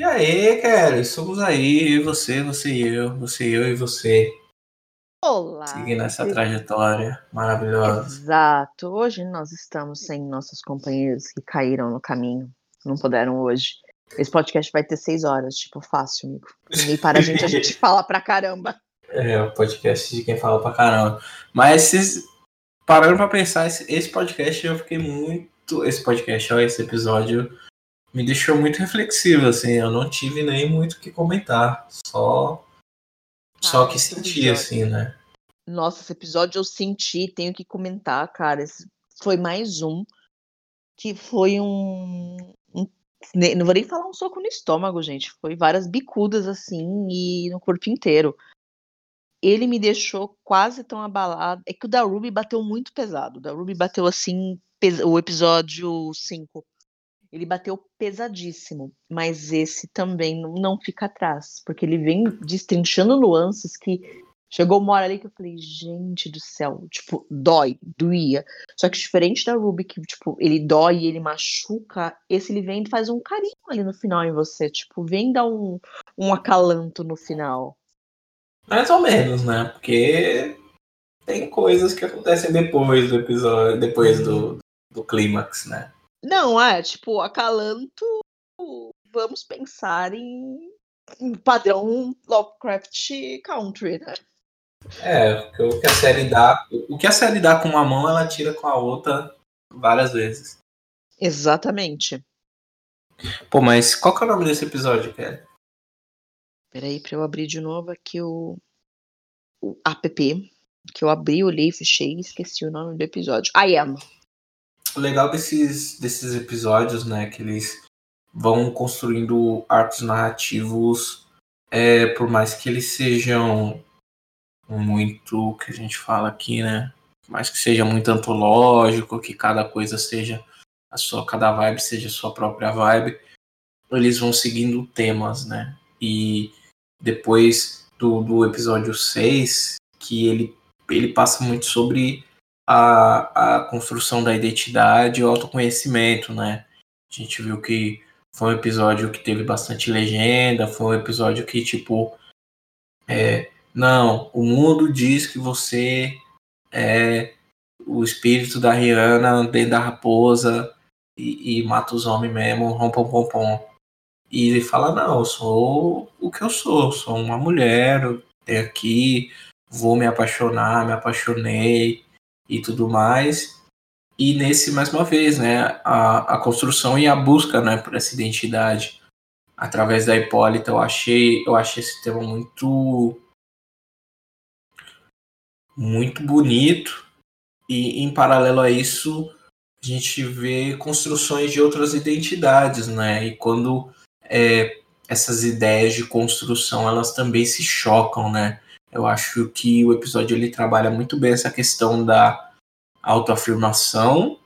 E aí, cara, somos aí, você, você e eu, você, eu e você. Olá. Seguindo essa trajetória maravilhosa. Exato. Hoje nós estamos sem nossos companheiros que caíram no caminho. Não puderam hoje. Esse podcast vai ter seis horas, tipo, fácil, amigo. E para a gente, a gente fala pra caramba. É, o podcast de quem fala pra caramba. Mas esses, parando pra pensar, esse, esse podcast eu fiquei muito. Esse podcast, ó, esse episódio me deixou muito reflexivo, assim. Eu não tive nem muito o que comentar. Só. só o que senti, episódio. assim, né? Nossa, esse episódio eu senti, tenho que comentar, cara. Esse foi mais um que foi um, um- Não vou nem falar um soco no estômago, gente. Foi várias bicudas assim e no corpo inteiro. Ele me deixou quase tão abalado. É que o da Ruby bateu muito pesado. O da Ruby bateu assim, o episódio 5. Ele bateu pesadíssimo, mas esse também não, fica atrás, porque ele vem destrinchando nuances que chegou uma hora ali que eu falei, gente do céu, tipo, dói, doía. Só que diferente da Ruby, que, tipo, ele dói ele machuca, esse ele vem e faz um carinho ali no final em você, tipo, vem dar um, um acalanto no final. Mais ou menos, né? Porque tem coisas que acontecem depois do episódio, depois do, do clímax, né? Não, é, tipo, acalanto, vamos pensar em, em padrão Lovecraft Country, né? É, porque o que a série dá. O que a série dá com uma mão, ela tira com a outra várias vezes. Exatamente. Pô, mas qual que é o nome desse episódio, Kelly? Peraí, pra eu abrir de novo aqui o, o app. Que eu abri, olhei, fechei e esqueci o nome do episódio. I am. O legal desses, desses episódios, né, que eles vão construindo arcos narrativos, é, por mais que eles sejam muito, que a gente fala aqui, né, por mais que seja muito antológico, que cada coisa seja a sua, cada vibe seja a sua própria vibe, eles vão seguindo temas, né, e depois do, do episódio 6, que ele, ele passa muito sobre a, a construção da identidade e o autoconhecimento, né? A gente viu que foi um episódio que teve bastante legenda, foi um episódio que, tipo, é, não, o mundo diz que você é o espírito da Rihanna dentro da raposa e, e mata os homens mesmo, rompom pom pom. E ele fala, não, eu sou o que eu sou, sou uma mulher, eu tenho aqui, vou me apaixonar, me apaixonei, e tudo mais. E nesse, mais uma vez, né, a, a construção e a busca, né, por essa identidade através da Hipólita, eu achei, eu achei esse tema muito muito bonito e em paralelo a isso a gente vê construções de outras identidades, né? E quando é, essas ideias de construção elas também se chocam, né? Eu acho que o episódio ele trabalha muito bem essa questão da autoafirmação,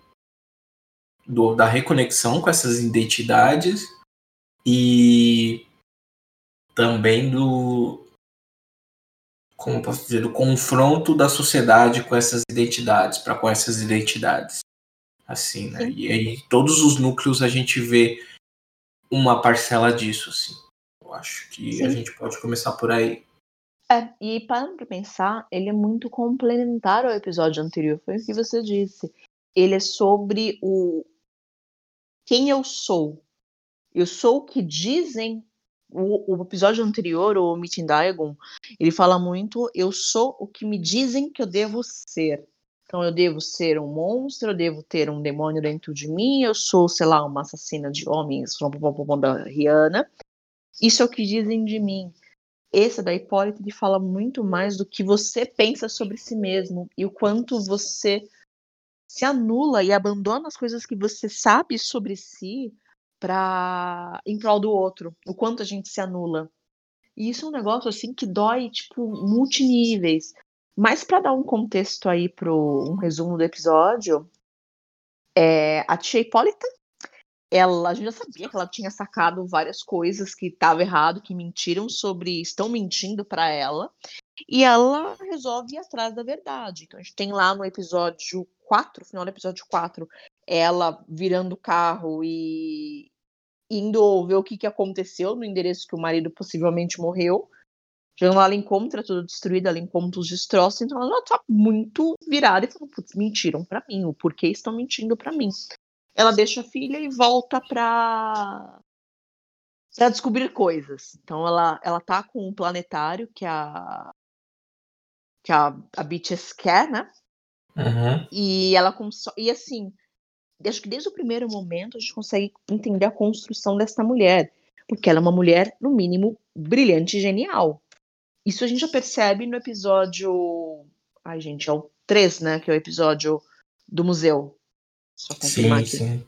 do, da reconexão com essas identidades e também do como posso dizer, do confronto da sociedade com essas identidades, para com essas identidades. Assim, né? E aí todos os núcleos a gente vê uma parcela disso, assim. Eu acho que a Sim. gente pode começar por aí. É, e parando pra pensar, ele é muito complementar ao episódio anterior. Foi o que você disse. Ele é sobre o quem eu sou. Eu sou o que dizem. O, o episódio anterior, o Meeting Diagon, ele fala muito: eu sou o que me dizem que eu devo ser. Então, eu devo ser um monstro, eu devo ter um demônio dentro de mim, eu sou, sei lá, uma assassina de homens, da Rihanna. Isso é o que dizem de mim. Esse da Hipólita ele fala muito mais do que você pensa sobre si mesmo e o quanto você se anula e abandona as coisas que você sabe sobre si para em prol do outro. O quanto a gente se anula. E isso é um negócio assim que dói tipo multiníveis. Mas para dar um contexto aí pro um resumo do episódio, é, a tia Hipólita ela a gente já sabia que ela tinha sacado várias coisas que estavam errado, que mentiram sobre, estão mentindo para ela, e ela resolve ir atrás da verdade. Então a gente tem lá no episódio 4, final do episódio 4, ela virando o carro e indo ver o que, que aconteceu no endereço que o marido possivelmente morreu. Chegando lá, ela encontra tudo destruído, ela encontra os destroços, então ela tá muito virada e fala, putz, mentiram para mim, o porquê estão mentindo para mim. Ela deixa a filha e volta pra, pra descobrir coisas. Então ela, ela tá com um planetário que a que a, a Beaches quer, né? Uhum. E ela e assim, acho que desde o primeiro momento a gente consegue entender a construção dessa mulher, porque ela é uma mulher no mínimo brilhante e genial. Isso a gente já percebe no episódio. Ai, gente, é o 3, né? Que é o episódio do museu. Só confirmar sim, aqui. Sim.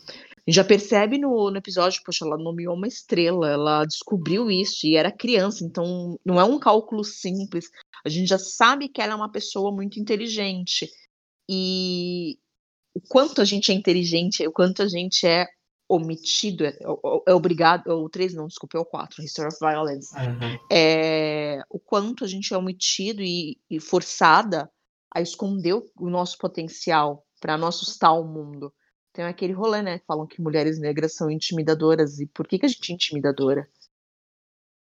A gente já percebe no, no episódio, poxa, ela nomeou uma estrela, ela descobriu isso e era criança, então não é um cálculo simples. A gente já sabe que ela é uma pessoa muito inteligente. E o quanto a gente é inteligente, o quanto a gente é omitido, é, é obrigado, o 3 não, desculpa, é o 4, History of Violence, uhum. é, o quanto a gente é omitido e, e forçada a esconder o, o nosso potencial para não assustar o mundo. Tem aquele rolê, né, falam que mulheres negras são intimidadoras, e por que, que a gente é intimidadora?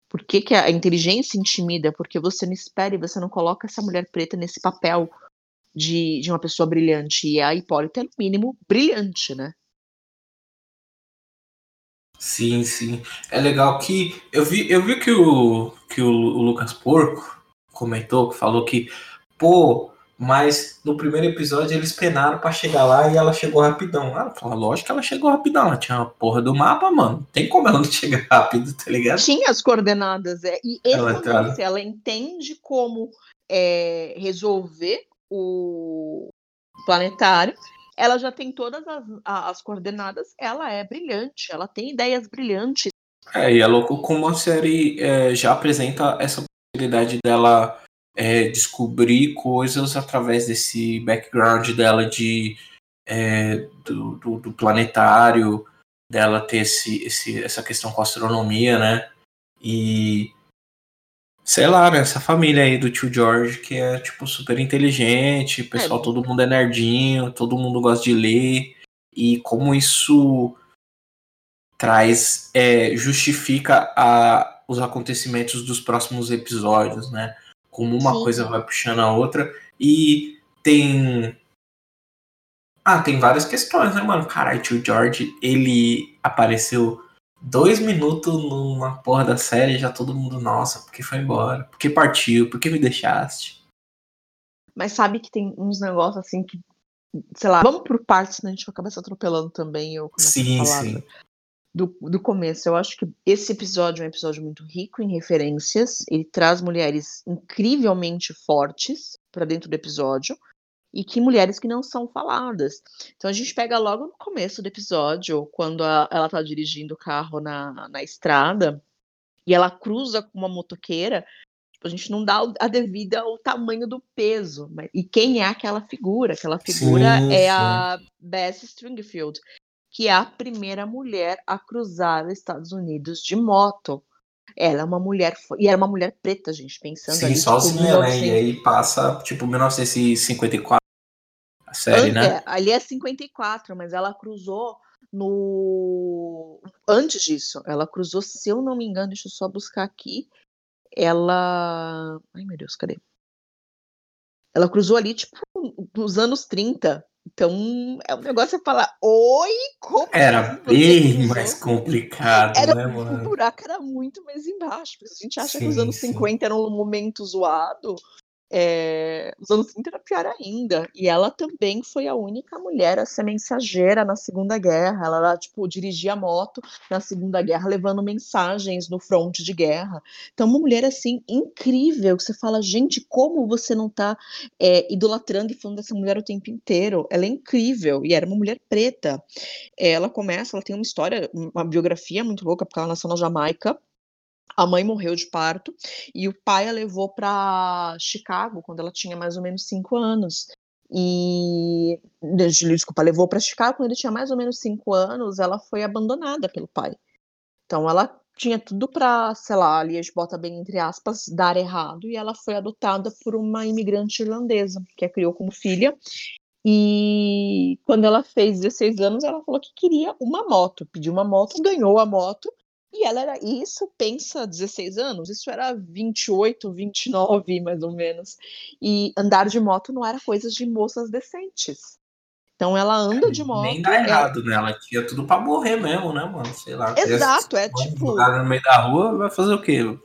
Por que, que a inteligência intimida? Porque você não espera e você não coloca essa mulher preta nesse papel de, de uma pessoa brilhante. E a Hipólita é, no mínimo, brilhante, né? Sim, sim. É legal que eu vi, eu vi que o que o, o Lucas Porco comentou, que falou que, pô, mas no primeiro episódio eles penaram para chegar lá e ela chegou rapidão. Ah, fala, lógico que ela chegou rapidão. Ela tinha uma porra do mapa, mano. Tem como ela não chegar rápido, tá ligado? Tinha as coordenadas, é. E ela, tá... ela entende como é, resolver o planetário ela já tem todas as, as coordenadas, ela é brilhante, ela tem ideias brilhantes. É, e é louco como a série é, já apresenta essa possibilidade dela é, descobrir coisas através desse background dela de é, do, do, do, planetário, dela ter esse, esse, essa questão com a astronomia, né? E sei lá, né, essa família aí do tio George que é, tipo, super inteligente, pessoal, é. todo mundo é nerdinho, todo mundo gosta de ler, e como isso traz, é, justifica a, os acontecimentos dos próximos episódios, né? Como uma Sim. coisa vai puxando a outra, e tem. Ah, tem várias questões, né, mano? Caralho, tio George, ele apareceu dois minutos numa porra da série já todo mundo, nossa, porque foi embora? Porque partiu? Por que me deixaste? Mas sabe que tem uns negócios assim que, sei lá, vamos por partes, né? A gente acaba se atropelando também. Eu sim, sim. Do, do começo. Eu acho que esse episódio é um episódio muito rico em referências. Ele traz mulheres incrivelmente fortes para dentro do episódio e que mulheres que não são faladas. Então a gente pega logo no começo do episódio, quando a, ela está dirigindo o carro na, na estrada e ela cruza com uma motoqueira, tipo, a gente não dá a devida o tamanho do peso. Mas, e quem é aquela figura? Aquela figura sim, é sim. a Bess Stringfield, que é a primeira mulher a cruzar os Estados Unidos de moto. Ela é uma mulher. E era uma mulher preta, gente, pensando Sim, ali. Sim, sozinha, tipo, né? E aí passa, tipo, 1954 a série, né? É, ali é 54, mas ela cruzou no. Antes disso, ela cruzou, se eu não me engano, deixa eu só buscar aqui. Ela. Ai, meu Deus, cadê? Ela cruzou ali, tipo, nos anos 30. Então, é um negócio a falar, oi, como Era bem mais complicado, era, né, mano? O buraco era muito mais embaixo. Porque a gente acha sim, que os anos sim. 50 eram um momento zoado. É, os anos 30 era pior ainda. E ela também foi a única mulher a ser mensageira na Segunda Guerra. Ela, tipo, dirigia moto na Segunda Guerra, levando mensagens no fronte de guerra. Então, uma mulher, assim, incrível, você fala, gente, como você não tá é, idolatrando e falando dessa mulher o tempo inteiro? Ela é incrível. E era uma mulher preta. Ela começa, ela tem uma história, uma biografia muito louca, porque ela nasceu na Jamaica a mãe morreu de parto e o pai a levou para Chicago quando ela tinha mais ou menos cinco anos. E, desculpa, levou para Chicago quando ele tinha mais ou menos cinco anos. Ela foi abandonada pelo pai. Então ela tinha tudo para, sei lá, ali a gente bota bem entre aspas, dar errado. E ela foi adotada por uma imigrante irlandesa que a criou como filha. E quando ela fez 16 anos, ela falou que queria uma moto, pediu uma moto, ganhou a moto. E ela era isso, pensa 16 anos, isso era 28, 29 mais ou menos. E andar de moto não era coisa de moças decentes. Então ela anda de moto. Nem dá errado, ela... né? Ela tinha tudo pra morrer mesmo, né, mano? Sei lá. Exato, é tipo. no meio da rua, vai fazer o quê?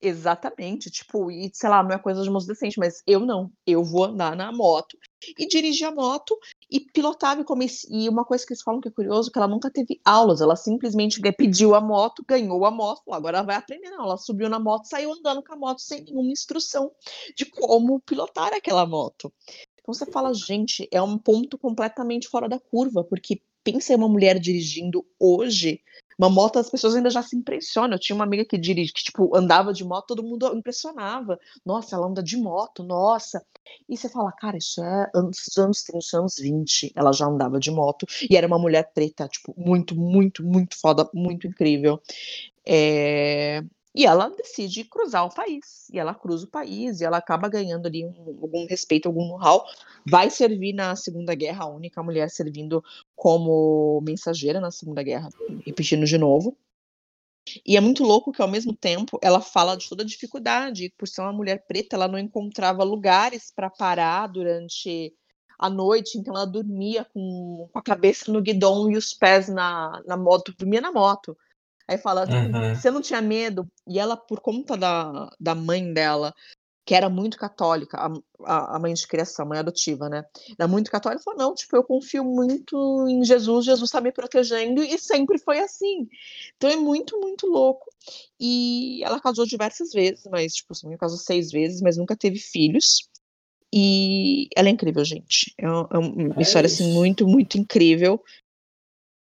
Exatamente, tipo, e sei lá, não é coisa de moço decente, mas eu não. Eu vou andar na moto e dirigir a moto e pilotava. E, e uma coisa que eles falam que é curioso, que ela nunca teve aulas, ela simplesmente pediu a moto, ganhou a moto, agora vai aprender. Não, ela subiu na moto, saiu andando com a moto sem nenhuma instrução de como pilotar aquela moto. Então você fala, gente, é um ponto completamente fora da curva, porque pensa em uma mulher dirigindo hoje uma moto, as pessoas ainda já se impressionam. Eu tinha uma amiga que dirige, que, tipo, andava de moto, todo mundo impressionava. Nossa, ela anda de moto, nossa. E você fala, cara, isso é anos, anos 30, anos 20. Ela já andava de moto. E era uma mulher preta, tipo, muito, muito, muito foda, muito incrível. É... E ela decide cruzar o país. E ela cruza o país e ela acaba ganhando ali um, algum respeito, algum know-how. Vai servir na Segunda Guerra, a única mulher servindo como mensageira na Segunda Guerra, repetindo de novo. E é muito louco que, ao mesmo tempo, ela fala de toda a dificuldade. Por ser uma mulher preta, ela não encontrava lugares para parar durante a noite, então ela dormia com, com, a cabeça no guidão e os pés na, na moto, dormia na moto. Aí fala, uhum. você não tinha medo? E ela, por conta da, da mãe dela, que era muito católica, a, a mãe de criação, a mãe adotiva, né? Era muito católica, falou, não, tipo, eu confio muito em Jesus, Jesus tá me protegendo, e sempre foi assim. Então é muito, muito louco. E ela casou diversas vezes, mas, tipo, assim, casou seis vezes, mas nunca teve filhos. E ela é incrível, gente. É uma, é uma é história, assim, muito, muito incrível.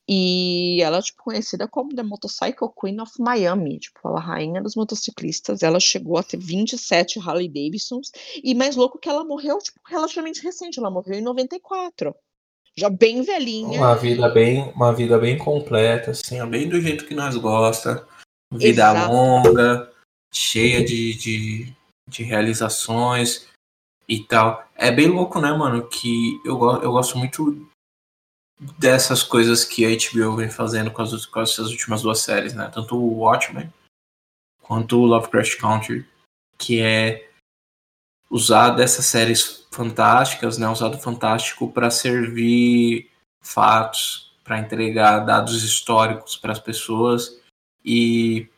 E ela é, tipo, conhecida como The Motorcycle Queen of Miami, tipo, ela rainha dos motociclistas. Ela chegou a ter 27 Harley Davidsons. E mais louco que ela morreu, tipo, relativamente recente. Ela morreu em 94. Já bem velhinha. Uma vida bem, uma vida bem completa, assim, bem do jeito que nós gosta. Vida Exato. longa, cheia de, de, de realizações e tal. É bem louco, né, mano? Que eu, eu gosto muito dessas coisas que a HBO vem fazendo com as, com essas últimas duas séries, né? Tanto o Watchmen quanto o Lovecraft Country, que é usar dessas séries fantásticas, né? Usado fantástico para servir fatos, para entregar dados históricos para as pessoas e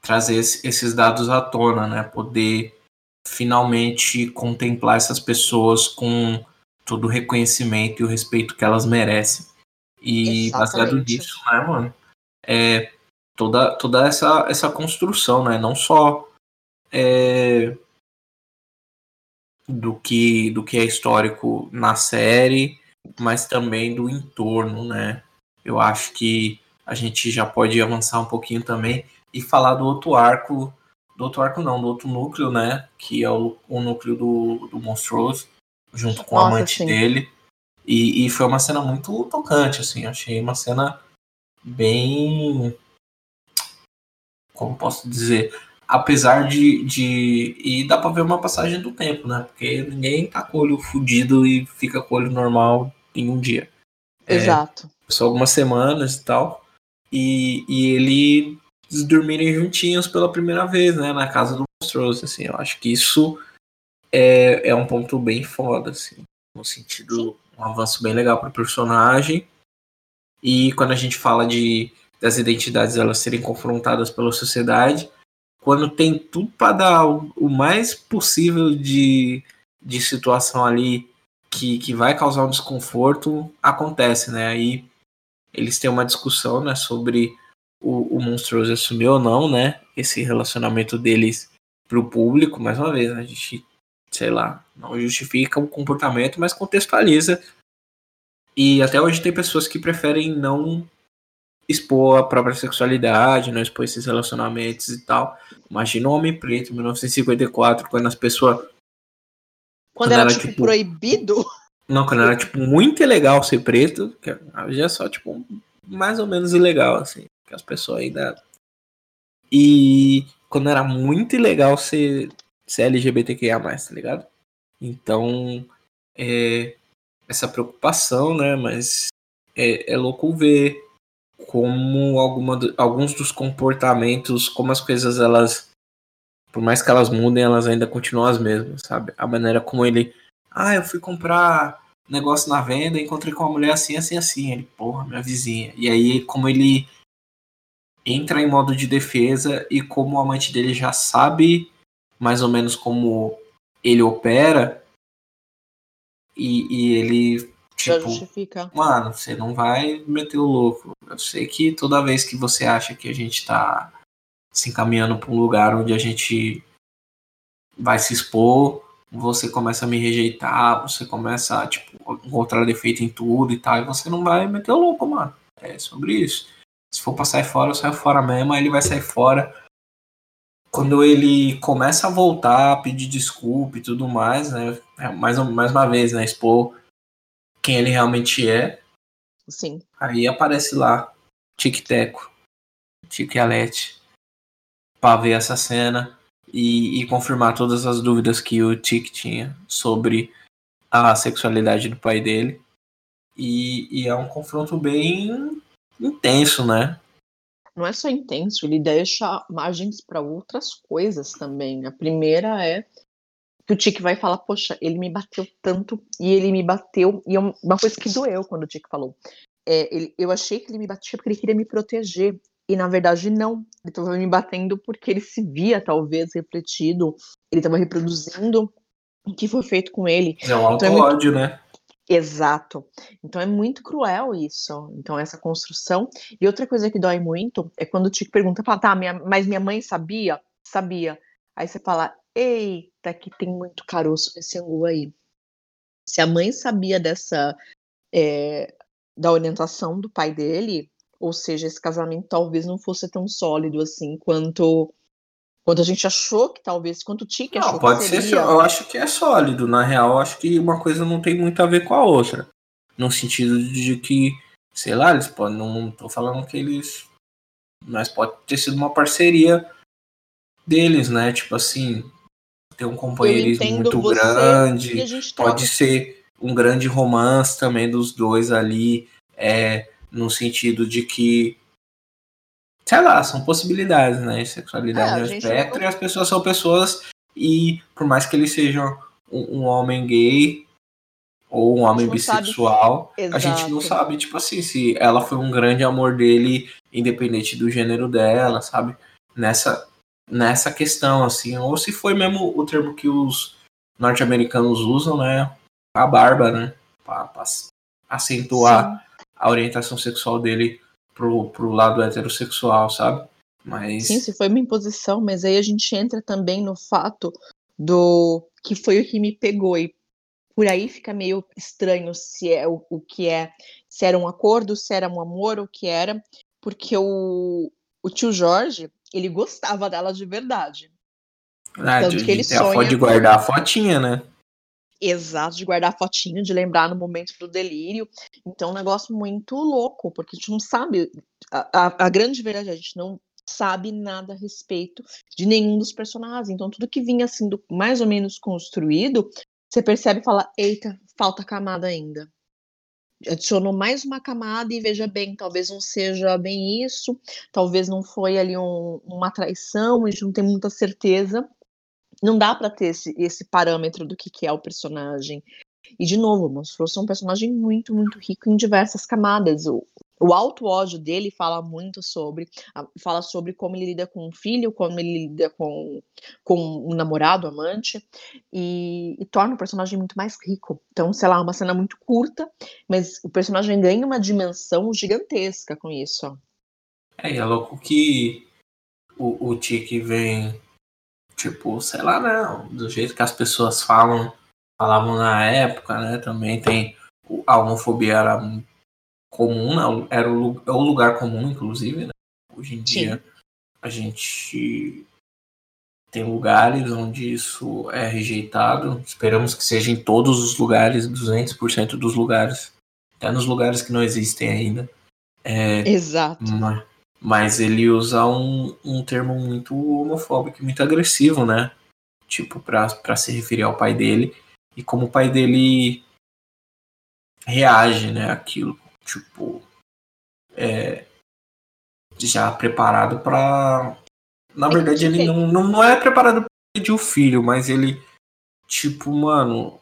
trazer esses dados à tona, né? Poder finalmente contemplar essas pessoas com todo o reconhecimento e o respeito que elas merecem. E Exatamente. baseado nisso, né, mano? É toda, toda essa, essa construção, né? Não só é, do, que, do que é histórico na série, mas também do entorno, né? Eu acho que a gente já pode avançar um pouquinho também e falar do outro arco, do outro arco não, do outro núcleo, né? Que é o, o núcleo do, do Monstrous, junto com Nossa, o amante sim. dele. E, e foi uma cena muito tocante, assim. Achei uma cena bem. Como posso dizer? Apesar de, de. E dá pra ver uma passagem do tempo, né? Porque ninguém tá com o olho fudido e fica com o olho normal em um dia. É, Exato. É, só algumas semanas e tal. E, e ele dormirem juntinhos pela primeira vez, né? Na casa do monstruoso, assim. Eu acho que isso é, é um ponto bem foda, assim. No sentido, um avanço bem legal para o personagem. E quando a gente fala de das identidades elas serem confrontadas pela sociedade, quando tem tudo para dar o, o, mais possível de, de situação ali que, que vai causar um desconforto, acontece, né? Aí eles têm uma discussão, né, sobre o, o Monstruoso assumir ou não, né, esse relacionamento deles pro público, mais uma vez, né, a gente sei lá, não justifica o comportamento, mas contextualiza. E até hoje tem pessoas que preferem não expor a própria sexualidade, não expor esses relacionamentos e tal. Imagina o Homem Preto, em 1954, quando as pessoas. Quando, quando era, era tipo, tipo, proibido? Não, quando era tipo muito ilegal ser preto, que hoje é só tipo mais ou menos ilegal, assim, que as pessoas ainda. E quando era muito ilegal ser ser LGBTQIA, tá ligado? Então, é, essa preocupação, né? Mas é, é louco ver como alguma, alguns dos comportamentos, como as coisas elas, por mais que elas mudem, elas ainda continuam as mesmas, sabe? A maneira como ele, ah, eu fui comprar negócio na venda, encontrei com uma mulher assim, assim, assim, ele, porra, minha vizinha. E aí como ele entra em modo de defesa e como o amante dele já sabe mais ou menos como ele opera e, e ele tipo, justifica. mano, você não vai meter o louco. Eu sei que toda vez que você acha que a gente tá se encaminhando para um lugar onde a gente vai se expor, você começa a me rejeitar, você começa a tipo, encontrar defeito em tudo e tal, e você não vai meter o louco, mano. É sobre isso. Se for pra sair fora, eu saio fora mesmo, aí ele vai sair fora. Quando ele começa a voltar, a pedir desculpa e tudo mais, né? É, mais, mais uma vez, né? Expor quem ele realmente é. Sim. Aí aparece lá, Tic Teco, Tic Alete, pra ver essa cena e, e, confirmar todas as dúvidas que o Tic tinha sobre a sexualidade do pai dele. E, e é um confronto bem intenso, né? Não é só intenso, ele deixa margens para outras coisas também. A primeira é que o Tic vai falar, poxa, ele me bateu tanto e ele me bateu. E é uma coisa que doeu quando o Tic falou. É, ele, eu achei que ele me batia porque ele queria me proteger. E na verdade, não. Ele estava me batendo porque ele se via, talvez, refletido. Ele estava reproduzindo o que foi feito com ele. É um então, auto-ódio, é muito... né? Exato. Então é muito cruel isso. Então, essa construção. E outra coisa que dói muito é quando Tico pergunta, fala, tá, minha, mas minha mãe sabia? Sabia. Aí você fala, eita, que tem muito caroço nesse angu aí. Se a mãe sabia dessa. É, da orientação do pai dele, ou seja, esse casamento talvez não fosse tão sólido assim quanto quando a gente achou que talvez, quanto o Tique achou pode que seria... ser, eu acho que é sólido. Na real, eu acho que uma coisa não tem muito a ver com a outra. No sentido de que, sei lá, eles podem. Não tô falando que eles. Mas pode ter sido uma parceria deles, né? Tipo assim, ter um companheirismo muito grande. Pode ser um grande romance também dos dois ali. É, no sentido de que sei lá, são possibilidades, né? Sexualidade é, um espectro não... e as pessoas são pessoas e por mais que ele seja um, um homem gay ou um homem bissexual, a gente não sabe, tipo assim, se ela foi um grande amor dele, independente do gênero dela, sabe? Nessa, nessa questão, assim, ou se foi mesmo o termo que os norte-americanos usam, né? A barba, né? Pra, pra acentuar Sim. a orientação sexual dele pro, pro lado heterossexual, sabe? Mas... Sim, se foi uma imposição, mas aí a gente entra também no fato do que foi o que me pegou e por aí fica meio estranho se é o, o que é, se era um acordo, se era um amor, o que era, porque o, o tio Jorge, ele gostava dela de verdade. Ah, Tanto de, que ele sonha... de guardar a fotinha, né? Exato, de guardar fotinho, de lembrar no momento do delírio. Então, é um negócio muito louco, porque a gente não sabe. A, a, a grande verdade é a gente não sabe nada a respeito de nenhum dos personagens. Então, tudo que vinha sendo mais ou menos construído, você percebe e fala: eita, falta camada ainda. Adicionou mais uma camada e veja bem, talvez não seja bem isso, talvez não foi ali um, uma traição, a gente não tem muita certeza não dá para ter esse, esse parâmetro do que, que é o personagem. E, de novo, o Monstros é um personagem muito, muito rico em diversas camadas. O, o alto ódio dele fala muito sobre, fala sobre como ele lida com o filho, como ele lida com, com o namorado, amante, e, e, torna o personagem muito mais rico. Então, sei lá, uma cena muito curta, mas o personagem ganha uma dimensão gigantesca com isso. É, é louco que o, o Tiki vem Tipo, sei lá, né? Do jeito que as pessoas falam, falavam na época, né? Também tem. A homofobia era comum, né? era o, é o lugar comum, inclusive, né? Hoje em dia Sim. a gente tem lugares onde isso é rejeitado. Esperamos que seja em todos os lugares, 200% dos lugares. Até nos lugares que não existem ainda. É, Exato. Mas, mas ele usa um, um termo muito homofóbico, muito agressivo, né? Tipo, pra, pra se referir ao pai dele. E como o pai dele reage, né, aquilo, tipo, é, já preparado para na verdade ele não, não, não é preparado para pedir o filho, mas ele tipo, mano,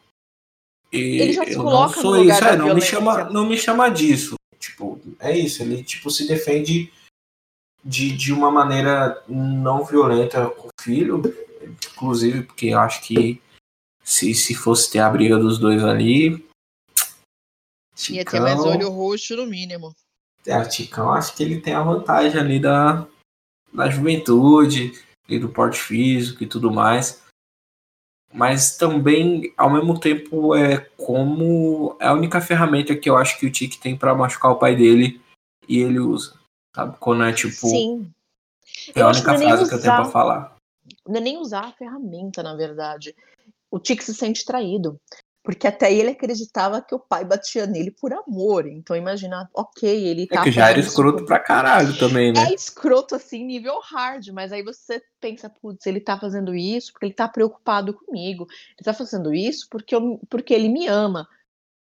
e- Ele já se eu não sou isso, é, não me chama, não me chama disso. Tipo, é isso, ele tipo se defende de, de uma maneira não violenta com o filho, inclusive porque eu acho que se, se fosse ter a briga dos dois ali, Ia ter mais Ticão- olho roxo no mínimo. é, o Ticão acho que ele tem a vantagem ali da, da juventude e do porte físico e tudo mais. Mas também, ao mesmo tempo, é como é a única ferramenta que eu acho que o Tic tem pra machucar o pai dele e ele usa. Sabe? Quando é tipo. Sim. É a que única não é frase que eu tenho pra usar. falar. Não é nem usar a ferramenta, na verdade. O Tic se sente traído. Porque até ele acreditava que o pai batia nele por amor. Então imagina, ok, ele É tá que já era escroto pra caralho também, né? É escroto assim, nível hard, mas aí você pensa, putz, ele tá fazendo isso porque ele tá preocupado comigo. Ele tá fazendo isso porque, eu- porque ele me ama.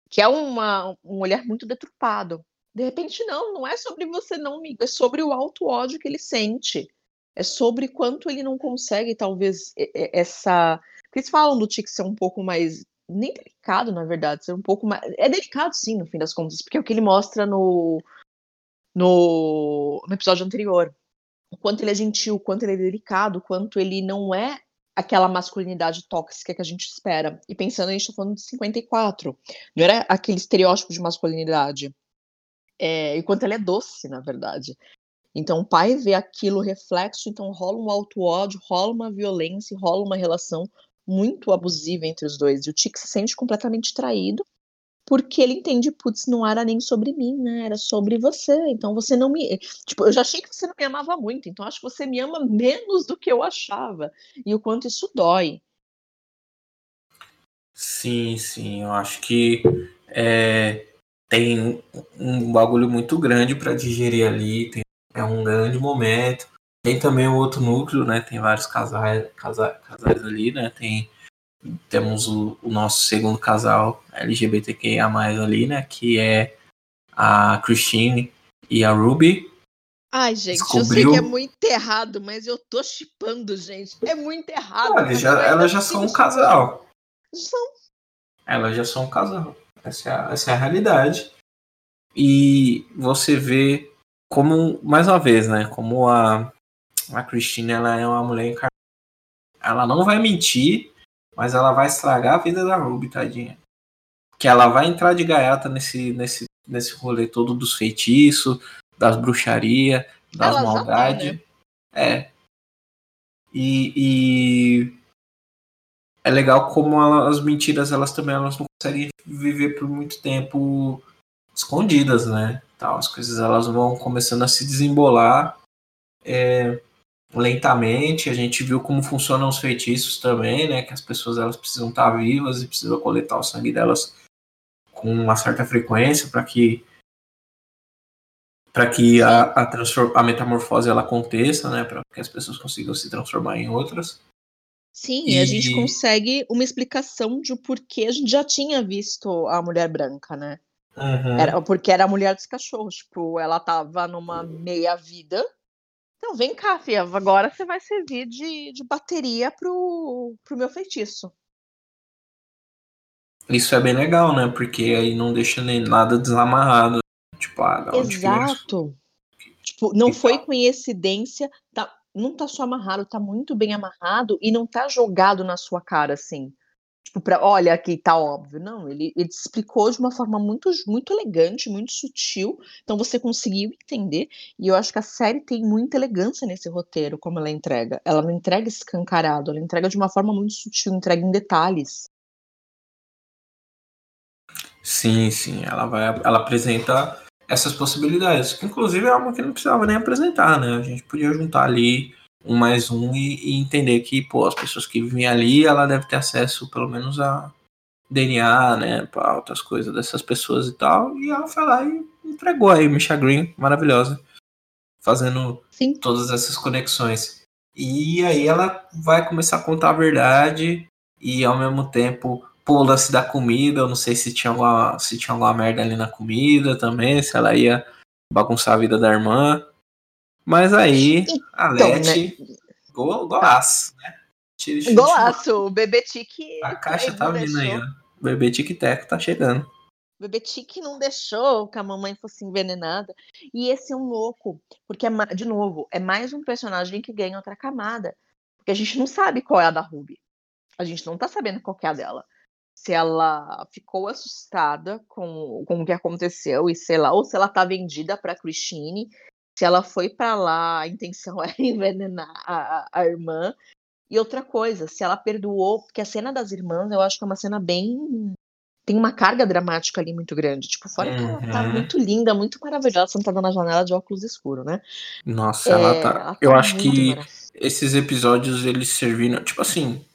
Que é uma, um olhar muito deturpado. De repente, não, não é sobre você não, amigo, é sobre o alto ódio que ele sente. É sobre quanto ele não consegue, talvez, essa. Porque eles falam do Tic ser um pouco mais. Nem delicado, na verdade, ser um pouco mais. É delicado, sim, no fim das contas, porque é o que ele mostra no, no, no episódio anterior. O quanto ele é gentil, o quanto ele é delicado, o quanto ele não é aquela masculinidade tóxica que a gente espera. E pensando, a gente tá falando de 54. Não era aquele estereótipo de masculinidade. É, e quanto ele é doce, na verdade. Então o pai vê aquilo reflexo, então rola um alto ódio, rola uma violência, rola uma relação muito abusiva entre os dois. E o Tic se sente completamente traído, porque ele entende, putz, não era nem sobre mim, né? Era sobre você. Então você não me. Tipo, eu já achei que você não me amava muito, então acho que você me ama menos do que eu achava. E o quanto isso dói. Sim, sim, eu acho que é, tem um bagulho muito grande pra digerir ali, tem, é um grande momento. Tem também o outro núcleo, né? Tem vários casais, casa- casais ali, né? Tem, temos o, o nosso segundo casal LGBTQIA+, ali, né? Que é a Christine e a Ruby. Ai, gente, eu sei Descobriu- que é muito errado, mas eu tô chipando, gente. É muito errado. Olha, já- ainda elas já são um casal. São. Elas já são um casal. Essa é a, essa é a realidade. E você vê como, mais uma vez, né? Como a, a Cristina ela é uma mulher encarnada. Ela não vai mentir, mas ela vai estragar a vida da Ruby, tadinha. Que ela vai entrar de gaiata nesse, nesse, nesse rolê todo dos feitiços, das bruxarias, das Ela maldades. É. E, e é legal como ela- as mentiras elas também elas não conseguem viver por muito tempo escondidas, né? Tal, as coisas elas vão começando a se desembolar é, lentamente. A gente viu como funcionam os feitiços também, né? Que as pessoas elas precisam estar vivas e precisam coletar o sangue delas com uma certa frequência para que para que a, a, a metamorfose ela aconteça, né? Para que as pessoas consigam se transformar em outras. Sim, e a gente consegue uma explicação de porquê a gente já tinha visto a mulher branca, né? Uhum. Era, porque era a mulher dos cachorros. Tipo, ela tava numa meia-vida. Então, vem cá, Fia, agora você vai servir de, de bateria pro, pro meu feitiço. Isso é bem legal, né? Porque aí não deixa nem nada desamarrado. Tipo, ah, isso? Exato. Tipo, não foi coincidência, tá, não tá só amarrado, tá muito bem amarrado e não tá jogado na sua cara assim. Tipo, pra, olha aqui, tá óbvio. Não, ele, ele explicou de uma forma muito, muito elegante, muito sutil. Então você conseguiu entender. E eu acho que a série tem muita elegância nesse roteiro, como ela entrega. Ela não entrega escancarado, ela entrega de uma forma muito sutil, entrega em detalhes. Sim, sim. Ela vai, ela apresenta essas possibilidades. Que inclusive é uma que não precisava nem apresentar, né? A gente podia juntar ali um mais um e, e entender que, pô, as pessoas que vivem ali, ela deve ter acesso pelo menos a DNA, né? Pra outras coisas dessas pessoas e tal. E ela foi lá e entregou aí Misha Green, maravilhosa. Fazendo Sim. todas essas conexões. E aí ela vai começar a contar a verdade e ao mesmo tempo pô, o lance da comida, eu não sei se tinha alguma, se tinha alguma merda ali na comida também, se ela ia bagunçar a vida da irmã. Mas aí, a Então, Leti, gol, golaço, né? Tira- tira- Golaço, o bebê Tique. A caixa tá vindo aí, ó. O bebê tic-teco tá chegando. O bebê Tique não deixou que a mamãe fosse envenenada. E esse é um louco, porque, é de novo, é mais um personagem que ganha outra camada. Porque a gente não sabe qual é a da Ruby. A gente não tá sabendo qual é a dela. Se ela ficou assustada com, com o que aconteceu e sei lá, ou se ela tá vendida pra Christine, se ela foi pra lá, a intenção era envenenar a, a- irmã. E outra coisa, se ela perdoou, porque a cena das irmãs eu acho que é uma cena bem. Tem uma carga dramática ali muito grande. Tipo, fora que ela tá Uhum. muito linda, muito maravilhosa, sentada na janela de óculos escuro, né? Nossa, ela É, tá. ela Eu tá acho muito que mara- esses episódios eles serviram, tipo assim.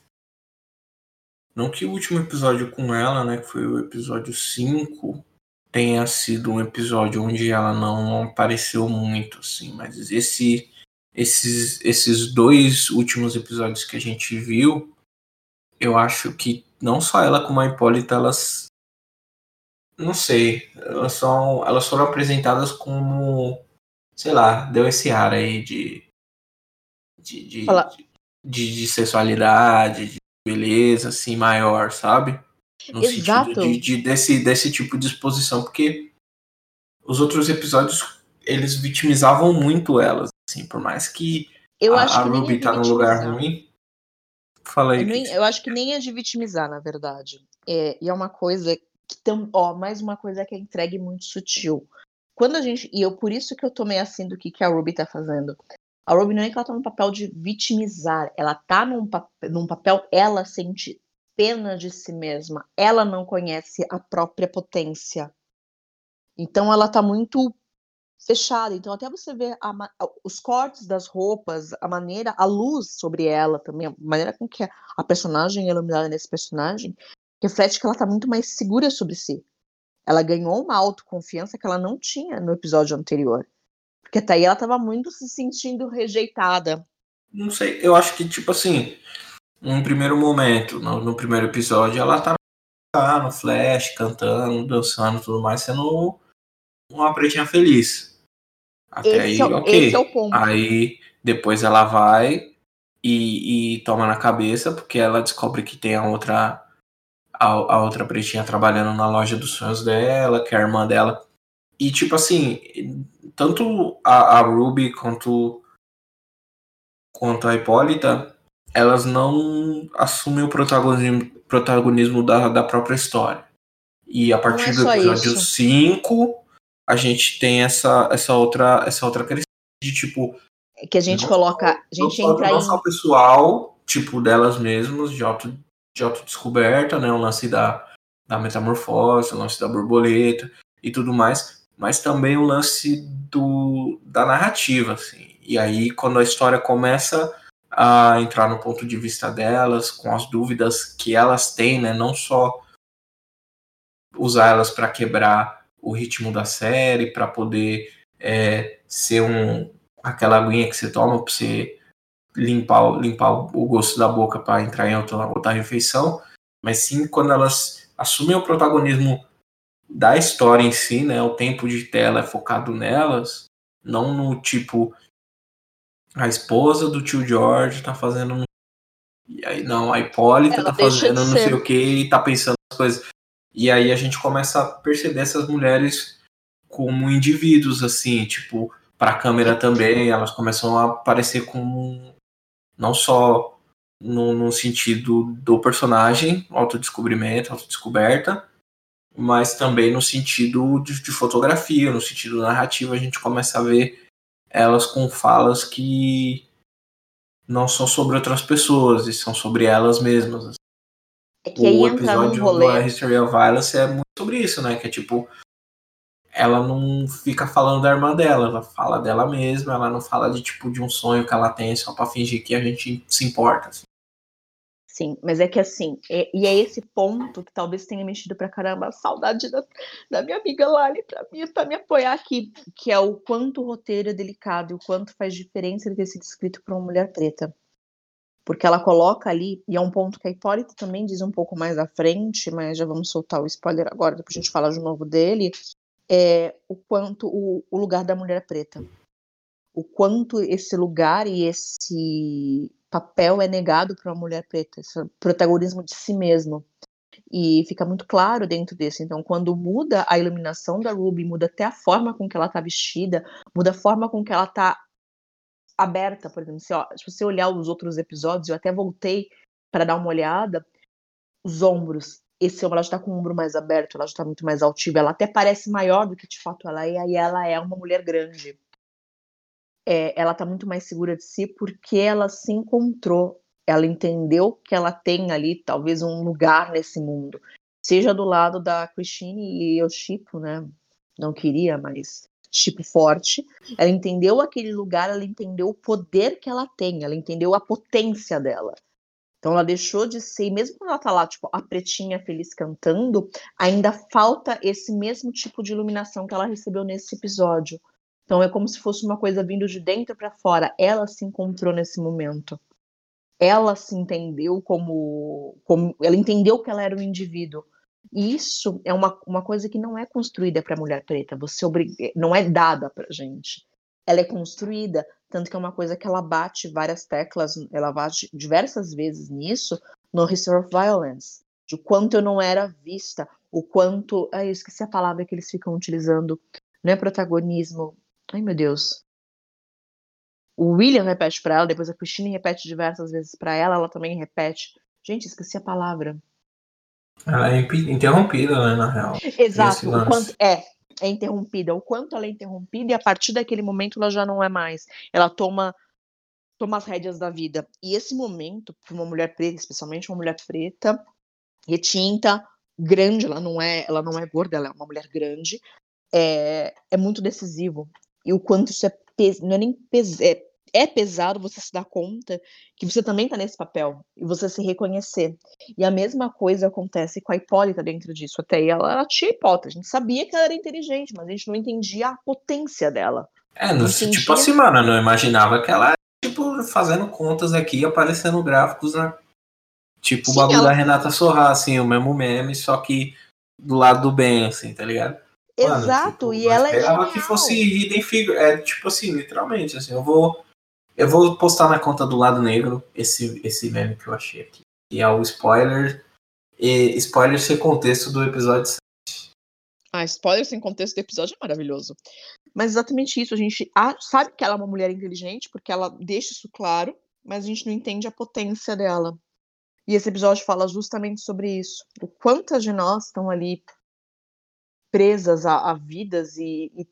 Não que o último episódio com ela, né, que foi o episódio 5, tenha sido um episódio onde ela não apareceu muito, assim, mas esse, esses, esses dois últimos episódios que a gente viu, eu acho que não só ela como a Hipólita, elas. Não sei, elas, são, elas foram apresentadas como. Sei lá, deu esse ar aí de. de, de, de, de sensualidade, de beleza, assim, maior, sabe? No Exato. sentido de, de- desse, desse tipo de exposição, porque os outros episódios eles vitimizavam muito elas, assim, por mais que Eu a, acho a que Ruby é de tá num lugar ruim. Fala aí. Eu, nem- eu acho que nem é de vitimizar, na verdade. É, e é uma coisa que tem, ó, mais uma coisa que é entregue muito sutil. Quando a gente, e eu por isso que eu tomei assim do que, que a Ruby tá fazendo. A Ruby não é que ela tá no papel de vitimizar, ela tá num, pa- num papel, ela sente pena de si mesma, ela não conhece a própria potência. Então ela tá muito fechada. Então até você ver a os cortes das roupas, a maneira, a luz sobre ela também, a maneira com que a, a personagem é iluminada nesse personagem, reflete que ela tá muito mais segura sobre si. Ela ganhou uma autoconfiança que ela não tinha no episódio anterior. Porque até aí ela tava muito se sentindo rejeitada. Não sei, eu acho que, tipo assim, num primeiro momento, no, no primeiro episódio, ela tava lá no Flash, cantando, dançando e tudo mais, sendo uma pretinha feliz. Até aí, Esse é, o- ok. é. Aí depois ela vai e, e toma na cabeça, porque ela descobre que tem a outra, a, a outra pretinha trabalhando na loja dos sonhos dela, que é a irmã dela. E tipo assim, tanto a, a Ruby quanto, quanto a Hipólita, elas não assumem o protagonismo, protagonismo da, da própria história. E a partir é do só episódio isso. 5, a gente tem essa, essa outra essa outra crescente de tipo É que a gente Não coloca, a gente entra não em só pessoal, tipo delas mesmas, de auto de autodescoberta, né, o lance da, da metamorfose, o lance da borboleta e tudo mais, mas também o lance do da narrativa, assim. E aí quando a história começa a entrar no ponto de vista delas, com as dúvidas que elas têm, né, não só usar elas para quebrar o ritmo da série, para poder é, ser um aquela aguinha que você toma para você limpar, limpar o gosto da boca para entrar em outra, outra refeição, mas sim quando elas assumem o protagonismo da história em si, né? O tempo de tela é focado nelas, não no tipo a esposa do tio George tá fazendo um- e aí não, a Hipólita Ela tá fazendo não sei o que e tá pensando as coisas. E aí a gente começa a perceber essas mulheres como indivíduos assim, tipo, para a câmera também, elas começam a aparecer como não só no, no sentido do personagem, autodescobrimento, autodescoberta, mas também no sentido de, de fotografia, no sentido narrativo, a gente começa a ver elas com falas que não são sobre outras pessoas, e são sobre elas mesmas. é que aí o entra episódio do rolê. A History of Violence é muito sobre isso, né? Que é tipo, ela não fica falando da irmã dela, ela fala dela mesma, ela não fala de tipo de um sonho que ela tem só pra fingir que a gente se importa. assim. Sim, mas é que assim, é- e é esse ponto que talvez tenha mexido pra caramba a saudade da, da minha amiga Lali pra mim, pra me apoiar aqui, que é o quanto o roteiro é delicado e o quanto faz diferença ele ter sido escrito por uma mulher preta. porque ela coloca ali, e é um ponto que a Hipólita também diz um pouco mais à frente, mas já vamos soltar o spoiler agora, depois a gente fala de novo dele, é o quanto o, o lugar da mulher preta. O quanto esse lugar e esse papel é negado para uma mulher preta, esse protagonismo de si mesmo. E fica muito claro dentro desse. Então, quando muda a iluminação da Ruby, muda até a forma com que ela está vestida, muda a forma com que ela está aberta, por exemplo. Se, ó, se você olhar os outros episódios, eu até voltei para dar uma olhada, os ombros. Esse ombro, ela está com o ombro mais aberto, ela está muito mais altiva, ela até parece maior do que de fato ela é, e ela é uma mulher grande. É, ela está muito mais segura de si porque ela se encontrou, ela entendeu que ela tem ali talvez um lugar nesse mundo, seja do lado da Christine e eu chipo, né? Não queria, mas tipo forte. Ela entendeu aquele lugar, ela entendeu o poder que ela tem, ela entendeu a potência dela. Então ela deixou de ser, mesmo quando ela tá lá, tipo, a pretinha feliz cantando, ainda falta esse mesmo tipo de iluminação que ela recebeu nesse episódio. Então é como se fosse uma coisa vindo de dentro para fora. Ela se encontrou nesse momento. Ela se entendeu como, como ela entendeu que ela era um indivíduo. E isso é uma, uma coisa que não é construída para a mulher preta, você não é dada para gente. Ela é construída, tanto que é uma coisa que ela bate várias teclas, ela bate diversas vezes nisso no History of Violence, de quanto eu não era vista, o quanto. Ai, eu esqueci a palavra que eles ficam utilizando. Não é protagonismo. Ai, meu Deus. O William repete para ela, depois a Christine repete diversas vezes para ela, ela também repete. Gente, esqueci a palavra. Ela é interrompida, né, na real. Exato, o quanto é, é interrompida, o quanto ela é interrompida e a partir daquele momento ela já não é mais. Ela toma toma as rédeas da vida. E esse momento, para uma mulher preta, especialmente uma mulher preta, retinta, grande, ela não é, ela não é gorda, ela é uma mulher grande, é, é muito decisivo. E o quanto isso é, pes, não é nem pes, é é pesado você se dar conta que você também está nesse papel e você se reconhecer. E a mesma coisa acontece com a Hipólita dentro disso. Até aí ela, ela tinha hipótese, a gente sabia que ela era inteligente, mas a gente não entendia a potência dela. É, no, entendia... tipo assim, mano, não imaginava que ela, tipo, fazendo contas aqui, aparecendo gráficos na. Tipo Sim, o bagulho ela... da Renata Sorra, assim, o mesmo meme, só que do lado do bem, assim, tá ligado? Mano, Exato, tipo, e ela é. Esperava que fosse hidden figure. É tipo assim, literalmente, assim, eu vou eu vou postar na conta do lado negro esse, esse meme que eu achei aqui. E é o spoiler. E spoiler sem contexto do episódio 7. Ah, spoiler sem contexto do episódio é maravilhoso. Mas exatamente isso, a gente sabe que ela é uma mulher inteligente, porque ela deixa isso claro, mas a gente não entende a potência dela. E esse episódio fala justamente sobre isso. O quantas de nós estão ali presas a, a vidas e, e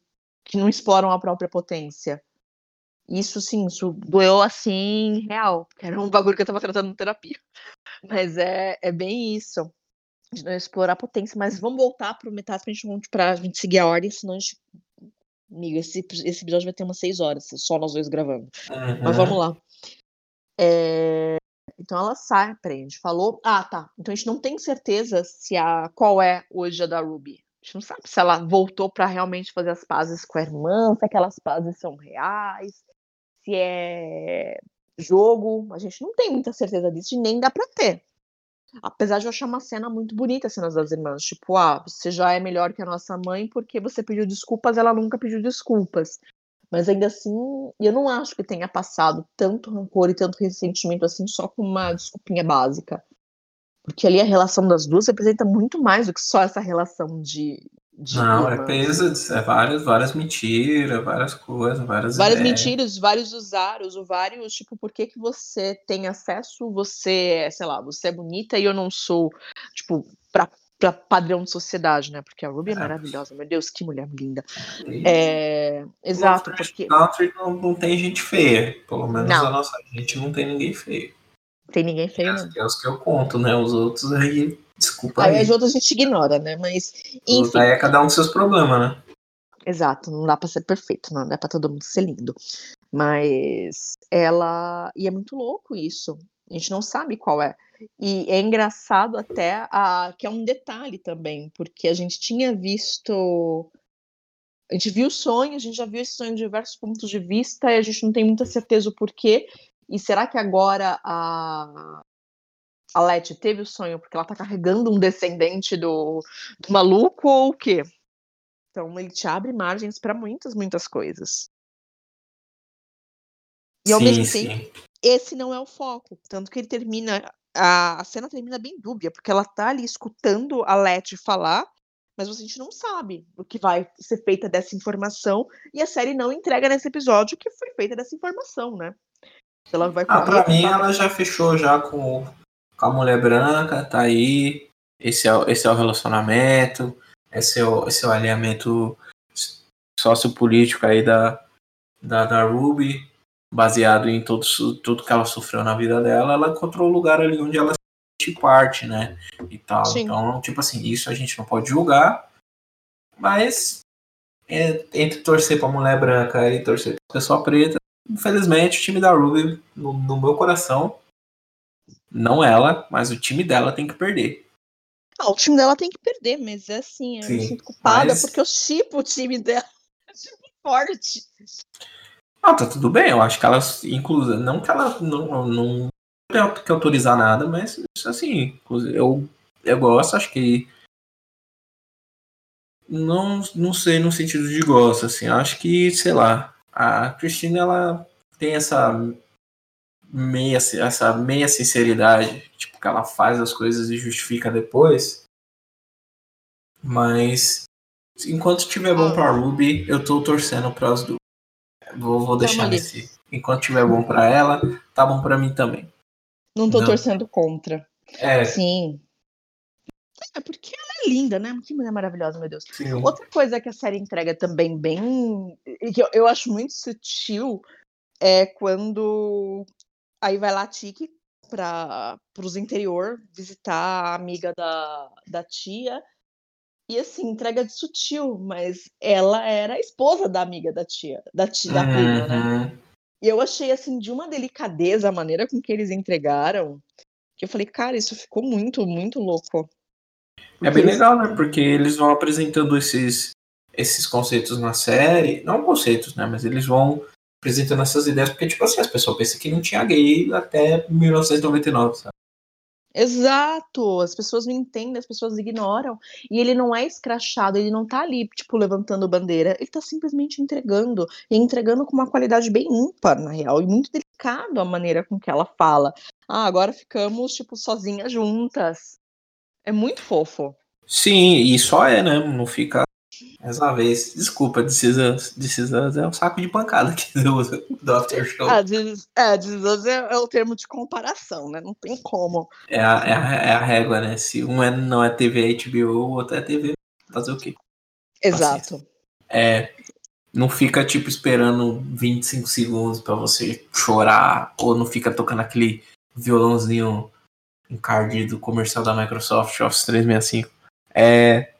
que não exploram a própria potência. Isso sim, isso doeu assim, real. Era um bagulho que eu tava tratando em terapia. Mas é, é bem isso. De não explorar a potência. Mas vamos voltar pro metade pra gente, pra gente seguir a ordem, senão a gente. Amiga, esse, esse episódio vai ter umas seis horas, só nós dois gravando. Uhum. Mas vamos lá. É... Então ela sai, peraí, a gente falou. Ah, tá. Então a gente não tem certeza se a qual é hoje a da Ruby. A gente não sabe se ela voltou para realmente fazer as pazes com a irmã, se aquelas pazes são reais, se é jogo, a gente não tem muita certeza disso e nem dá pra ter. Apesar de eu achar uma cena muito bonita, as cenas das irmãs. Tipo, ah, você já é melhor que a nossa mãe porque você pediu desculpas, ela nunca pediu desculpas. Mas ainda assim, eu não acho que tenha passado tanto rancor e tanto ressentimento assim só com uma desculpinha básica. Porque ali a relação das duas representa muito mais do que só essa relação de, não, é peso, é várias, várias mentiras, várias coisas, várias Várias ideias. mentiras, vários usaros, vários, tipo, por que que você tem acesso, você, sei lá, você é bonita e eu não sou, tipo, pra, pra padrão de sociedade, né? Porque a Ruby é, é maravilhosa, meu Deus, que mulher linda. É, exato, porque... Country não, não tem gente feia, pelo menos não. a nossa gente não tem ninguém feio. Tem ninguém feio, é, É os que eu conto, né? Os outros aí Desculpa aí. Aí as outras a gente ignora, né? Mas. Enfim. Aí é cada um dos seus problemas, né? Exato, não dá pra ser perfeito, não dá pra todo mundo ser lindo. Mas ela. E é muito louco isso. A gente não sabe qual é. E é engraçado até a... que é um detalhe também, porque a gente tinha visto. A gente viu o sonho, a gente já viu esse sonho de diversos pontos de vista, e a gente não tem muita certeza o porquê. E será que agora a, a Letty teve o sonho porque ela tá carregando um descendente do, do maluco ou o quê? Então ele te abre margens para muitas, muitas coisas. E ao Sim, mesmo sim. tempo, esse não é o foco. Tanto que ele termina. A, a cena termina bem dúbia, porque ela tá ali escutando a Letty falar, mas a gente não sabe o que vai ser feita dessa informação. E a série não entrega nesse episódio o que foi feita dessa informação, né? Ela vai Ah, pra mim tá- ela já fechou já com, com a mulher branca, tá aí. Esse é, o- esse é o relacionamento, esse é o, esse é o alinhamento sociopolítico aí da, da, da Ruby, baseado em todo, tudo que ela sofreu na vida dela. Ela encontrou o lugar ali onde ela se parte, né? E tal. Sim. Então, tipo assim, isso a gente não pode julgar, mas é, entre torcer pra mulher branca e torcer pra pessoa preta, infelizmente o time da Ruby, no, no meu coração, não ela, mas o time dela tem que perder. Ah, o time dela tem que perder, mas é assim, eu me Sim, sinto culpada mas- porque eu chipo o time dela. Eu chipo forte. Ah, tá tudo bem, eu acho que ela, inclusive, não que ela não, não tem que autorizar nada, mas isso assim, inclusive, eu, eu gosto, acho que não, não sei no sentido de gosto, assim, acho que, sei lá, a Cristina, ela tem essa meia, essa meia sinceridade, tipo, que ela faz as coisas e justifica depois, mas enquanto estiver bom pra Ruby, eu tô torcendo pras duas. Vou, vou deixar nesse. Enquanto tiver bom pra ela, tá bom pra mim também. Não tô Não. torcendo contra. É, Sim. É porque ela é linda, né? Que mulher maravilhosa, meu Deus. sim. Outra coisa que a série entrega também bem. e que eu, eu acho muito sutil é quando aí vai lá a Tiki para os interior visitar a amiga da, da tia. E assim, entrega de sutil, mas ela era a esposa da amiga da tia, da tia, da prima, né? Uhum. E eu achei assim de uma delicadeza a maneira com que eles entregaram, que eu falei, cara, isso ficou muito, muito louco. É Porque bem eles- legal, né? Porque eles vão apresentando esses, esses conceitos na série. Não conceitos, né? Mas eles vão apresentando essas ideias, porque, tipo assim, as pessoas pensam que não tinha gay até 1999, sabe? Exato, as pessoas não entendem, as pessoas ignoram. E ele não é escrachado, ele não tá ali, tipo, levantando bandeira, ele tá simplesmente entregando. E entregando com uma qualidade bem ímpar, na real, e muito delicado a maneira com que ela fala. Ah, agora ficamos, tipo, sozinhas juntas. É muito fofo. Sim, e só é, né? Não fica essa vez. Desculpa, precisa é um saco de pancada aqui do, do After Show. Ah, é, diz é, é o termo de comparação, né? Não tem como. É a, é, a, é a régua, né? Se um é, não é TV HBO, o outro é TV. Fazer o quê? Exato. É, não fica tipo esperando 25 segundos pra você chorar, ou não fica tocando aquele violãozinho encardido comercial da Microsoft Office 365. É.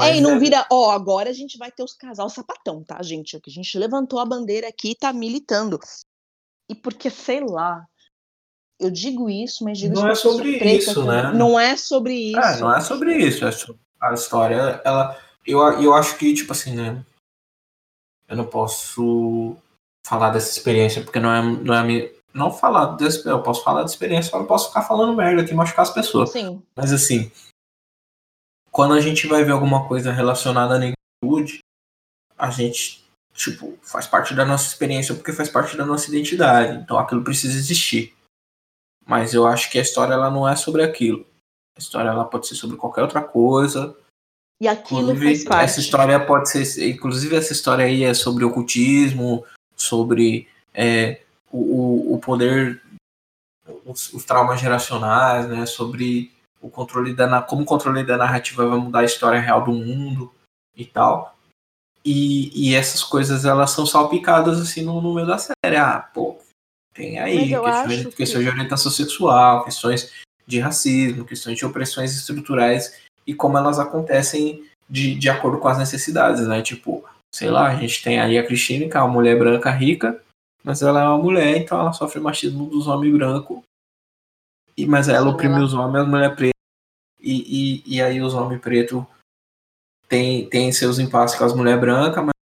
é, e não é- vira, ó, agora a gente vai ter os casal sapatão, tá, gente? A gente levantou a bandeira aqui e tá militando. E porque, sei lá, eu digo isso, mas digo Não isso é sobre preta isso, né? Não é sobre isso. É, não é sobre isso. é so- a história, ela. Eu, eu acho que, tipo assim, né? Eu não posso falar dessa experiência, porque não é, não é a minha. Não falar dessa. Eu posso falar da experiência, só não posso ficar falando merda aqui e machucar as pessoas. Sim, Mas assim, quando a gente vai ver alguma coisa relacionada à negritude, a gente, tipo, faz parte da nossa experiência porque faz parte da nossa identidade. Então aquilo precisa existir. Mas eu acho que a história ela não é sobre aquilo. A história ela pode ser sobre qualquer outra coisa. e aquilo faz Inclusive, parte. essa história pode ser. Inclusive, essa história aí é sobre ocultismo, sobre é, o, o- o poder, os, os traumas geracionais, né? Sobre o controle da como o controle da narrativa vai mudar a história real do mundo e tal. E, e essas coisas elas são salpicadas assim no, no meio da série. Ah, pô, tem aí questões, que- questões de orientação sexual, questões de racismo, questões de opressões estruturais e como elas acontecem de, de acordo com as necessidades, né? Tipo, sei lá, a gente tem aí a Cristina, que é uma mulher branca rica, mas ela é uma mulher, então ela sofre machismo dos homens brancos. E, mas ela oprime ela- os homens, as mulheres pretas. E, e, e aí os homens pretos têm tem seus impasses com as mulheres brancas, mas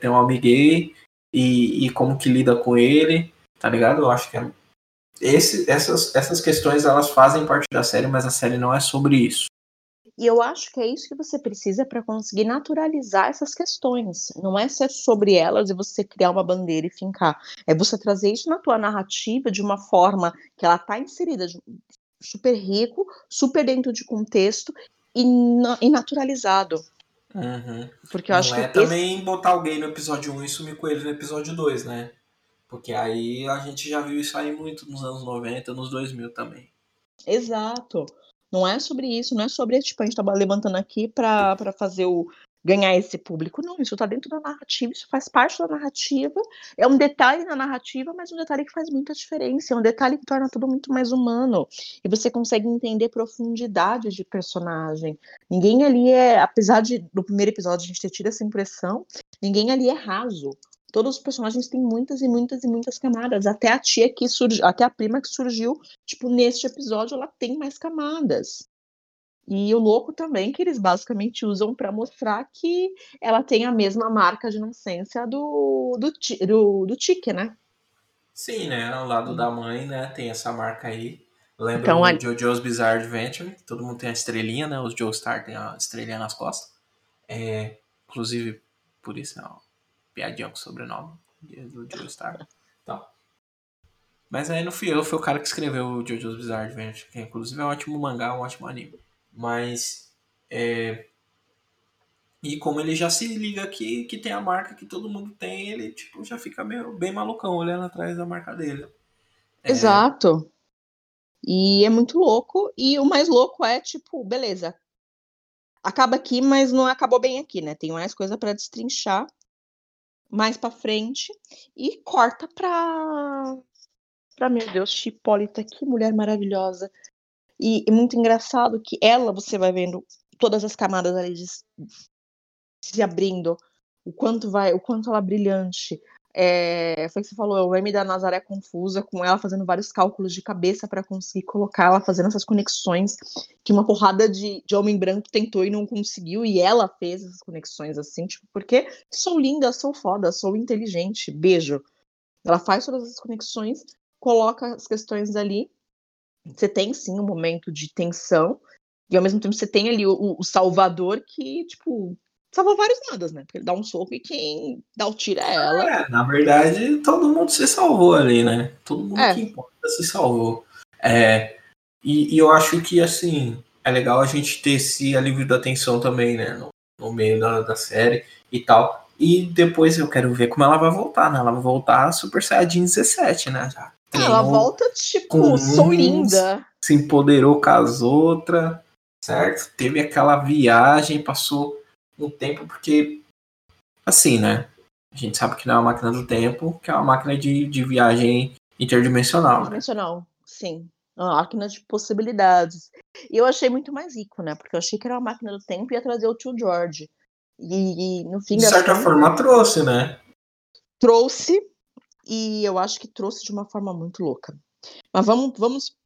tem um homem gay, e, e como que lida com ele. Tá ligado? Eu acho que é... Esse, essas, essas questões elas fazem parte da série, mas a série não é sobre isso. E eu acho que é isso que você precisa para conseguir naturalizar essas questões. Não é ser sobre elas e você criar uma bandeira e fincar. É você trazer isso na tua narrativa de uma forma que ela tá inserida super rico, super dentro de contexto e, e naturalizado. Uhum. Porque eu não acho é que também esse... botar alguém no episódio 1 e sumir com ele no episódio 2, né? Porque aí a gente já viu isso aí muito nos anos 90, nos 2000 também. Exato. Não é sobre isso, não é sobre tipo, a gente tá levantando aqui para fazer o ganhar esse público. Não, isso tá dentro da narrativa, isso faz parte da narrativa. É um detalhe na narrativa, mas um detalhe que faz muita diferença. É um detalhe que torna tudo muito mais humano. E você consegue entender profundidade de personagem. Ninguém ali é, apesar de no primeiro episódio a gente ter tido essa impressão, ninguém ali é raso. Todos os personagens têm muitas e muitas e muitas camadas. Até a tia que surgiu, até a prima que surgiu, tipo, neste episódio, ela tem mais camadas. E o louco também que eles basicamente usam para mostrar que ela tem a mesma marca de inocência do, do, do, do Tique, né? Sim, né? Ao lado da mãe, né? Tem essa marca aí. Lembra Então, o a- JoJo's Bizarre Adventure. Todo mundo tem a estrelinha, né? Os Joestar tem a estrelinha nas costas. É, inclusive, por isso é uma piadinha com o sobrenome do Joestar. Então. Mas aí não fui eu, foi o cara que escreveu o JoJo's Bizarre Adventure, que inclusive é um ótimo mangá, um ótimo anime. Mas. É... E como ele já se liga aqui, que tem a marca que todo mundo tem, ele tipo, já fica meio, bem malucão olhando atrás da marca dele. É, Exato. E é muito louco. E o mais louco é, tipo, beleza. Acaba aqui, mas não acabou bem aqui, né? Tem mais coisa para destrinchar mais para frente. E corta pra. pra, meu Deus, Chipólita, que mulher maravilhosa. E é muito engraçado que ela, você vai vendo todas as camadas ali de, se abrindo, o quanto vai, o quanto ela é brilhante. É, foi o que você falou, o M da Nazaré confusa, com ela fazendo vários cálculos de cabeça para conseguir colocar ela fazendo essas conexões que uma porrada de, de homem branco tentou e não conseguiu, e ela fez essas conexões assim, tipo, porque sou linda, sou foda, sou inteligente, beijo. Ela faz todas as conexões, coloca as questões ali. Você tem sim um momento de tensão, e ao mesmo tempo você tem ali o, o Salvador que, tipo, salva vários nadas, né? Porque ele dá um soco e quem dá o tiro é ela. É, na verdade, todo mundo se salvou ali, né? Todo mundo É. que importa se salvou. É, e, e eu acho que, assim, é legal a gente ter esse alívio da tensão também, né? No, no meio da, da série e tal. E depois eu quero ver como ela vai voltar, né? Ela vai voltar Super Saiyajin 17, né? Já Ela volta, tipo, sou linda. se empoderou com as outras, certo? Teve aquela viagem, passou um tempo, porque, assim, né? A gente sabe que não é uma máquina do tempo, que é uma máquina de, de viagem interdimensional. Né? Dimensional, sim. Uma máquina de possibilidades. E eu achei muito mais rico, né? Porque eu achei que era uma máquina do tempo e ia trazer o tio George. E, e no fim De certa forma, trouxe, né? trouxe. E eu acho que trouxe de uma forma muito louca. Mas vamos, vamos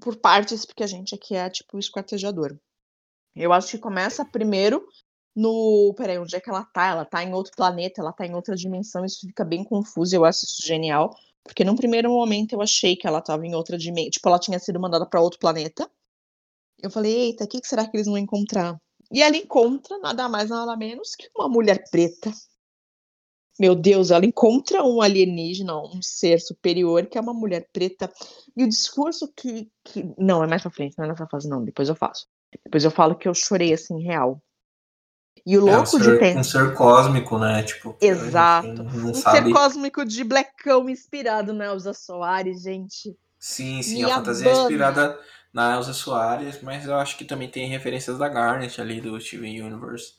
por partes, porque a gente aqui é tipo o esquartejador. Eu acho que começa primeiro no. Peraí, onde é que ela tá? Ela tá em outro planeta, ela tá em outra dimensão, isso fica bem confuso, eu acho isso genial. Porque num primeiro momento eu achei que ela tava em outra dimensão. Tipo, ela tinha sido mandada pra outro planeta. Eu falei, eita, o que, que será que eles vão encontrar? E ela encontra nada mais, nada menos que uma mulher preta. Meu Deus, ela encontra um alienígena, um ser superior, que é uma mulher preta. E o discurso que. que... Não, é mais pra frente, não é nessa fase, não. Depois eu faço. Depois eu falo que eu chorei assim, real. E o É um louco de ser, pensar. um ser cósmico, né? Tipo, Exato. não, não Um sabe. ser cósmico de Blackão inspirado na Elza Soares, gente. Sim, sim, Me a fantasia é abana. inspirada na Elsa Soares, mas eu acho que também tem referências da Garnet ali do Steven Universe,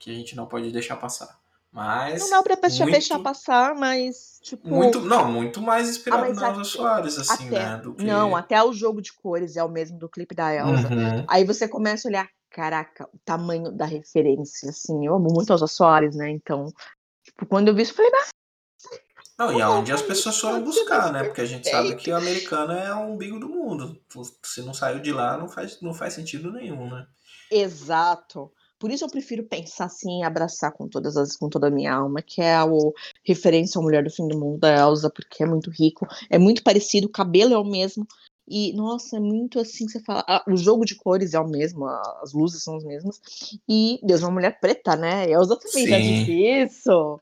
que a gente não pode deixar passar. Mas. Não dá pra deixar, muito- deixar passar, mas, tipo. Muito, não, muito mais inspirado Ah, na Elsa Soares, assim, até, né? Que... Não, até o jogo de cores é o mesmo do clipe da Elsa. Uhum. Aí você começa a olhar, caraca, o tamanho da referência, assim, eu amo muito Elsa Soares, né? Então, tipo, quando eu vi isso, eu falei, ah, Não, e aonde as pessoas foram meu buscar, né? Porque a gente sabe que o americano é o umbigo do mundo. Se não saiu de lá, não faz, não faz sentido nenhum, né? exato. Por isso eu prefiro pensar assim e abraçar com todas as com toda a minha alma, que é a o, referência à Mulher do Fim do Mundo da Elsa, porque é muito rico, é muito parecido, o cabelo é o mesmo. E, nossa, é muito assim, você fala. Ah, o jogo de cores é o mesmo, as luzes são as mesmas. E Deus é uma mulher preta, né? Elsa também já disse isso.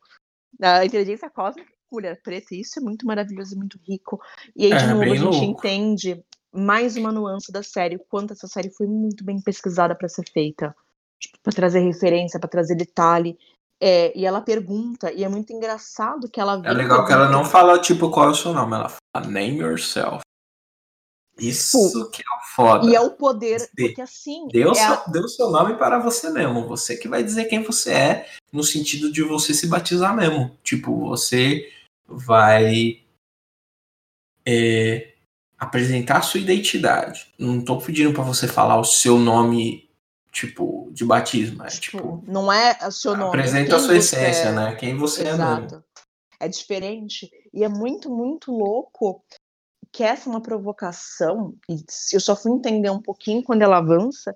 A inteligência cósmica, mulher preta, isso é muito maravilhoso e muito rico. E aí, de É, novo, a gente louco. entende mais uma nuance da série, o quanto essa série foi muito bem pesquisada para ser feita. Tipo, para trazer referência, para trazer detalhe. É, e ela pergunta, e é muito engraçado que ela É legal que ela não fala, tipo, qual é o seu nome. Ela fala, name yourself. Isso que é o foda. E é o poder, Dê- porque assim. O, é a- o seu nome para você mesmo. Você que vai dizer quem você é, no sentido de você se batizar mesmo. Tipo, você vai é, apresentar a sua identidade. Não tô pedindo para você falar o seu nome, tipo, de batismo. É tipo, tipo, não é o seu nome. apresenta a sua essência, é. né? Quem você é mesmo. Exato. É diferente. E é muito, muito louco que essa é uma provocação, e eu só fui entender um pouquinho quando ela avança,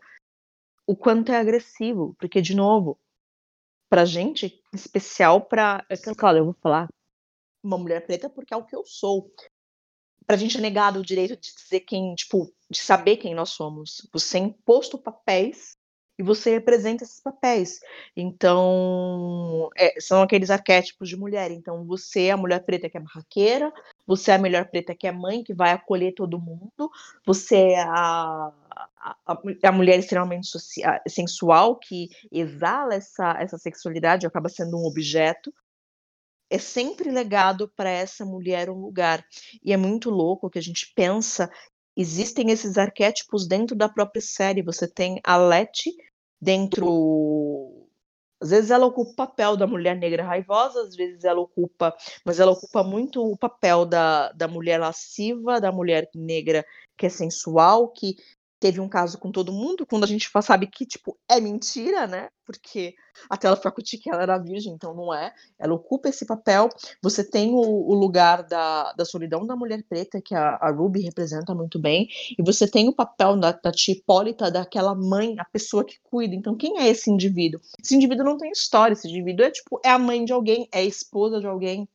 o quanto é agressivo. Porque, de novo, pra gente, em especial pra. é Claro, eu vou falar uma mulher preta porque é o que eu sou. Pra gente é negado o direito de dizer quem, tipo, de saber quem nós somos. Você é imposto papéis e você representa esses papéis. Então, é, são aqueles arquétipos de mulher. Então, você é a mulher preta que é barraqueira, você é a mulher preta que é mãe, que vai acolher todo mundo, você é a, a, a- mulher extremamente socia- sensual, que exala essa, essa sexualidade, acaba sendo um objeto. É sempre legado para essa mulher um lugar. E é muito louco que a gente pensa existem esses arquétipos dentro da própria série. Você tem a Letty dentro. Às vezes ela ocupa o papel da mulher negra raivosa, às vezes ela ocupa, mas ela ocupa muito o papel da, da mulher lasciva, da mulher negra que é sensual, que teve um caso com todo mundo, quando a gente sabe que, tipo, é mentira, né? Porque até ela o tique, ela era virgem, então não é. Ela ocupa esse papel. Você tem o, o lugar da, da solidão da mulher preta, que a, a Ruby representa muito bem, e você tem o papel da, da tia Hipólita, daquela mãe, a pessoa que cuida. Então, quem é esse indivíduo? Esse indivíduo não tem história, esse indivíduo é tipo, é a mãe de alguém, é a esposa de alguém.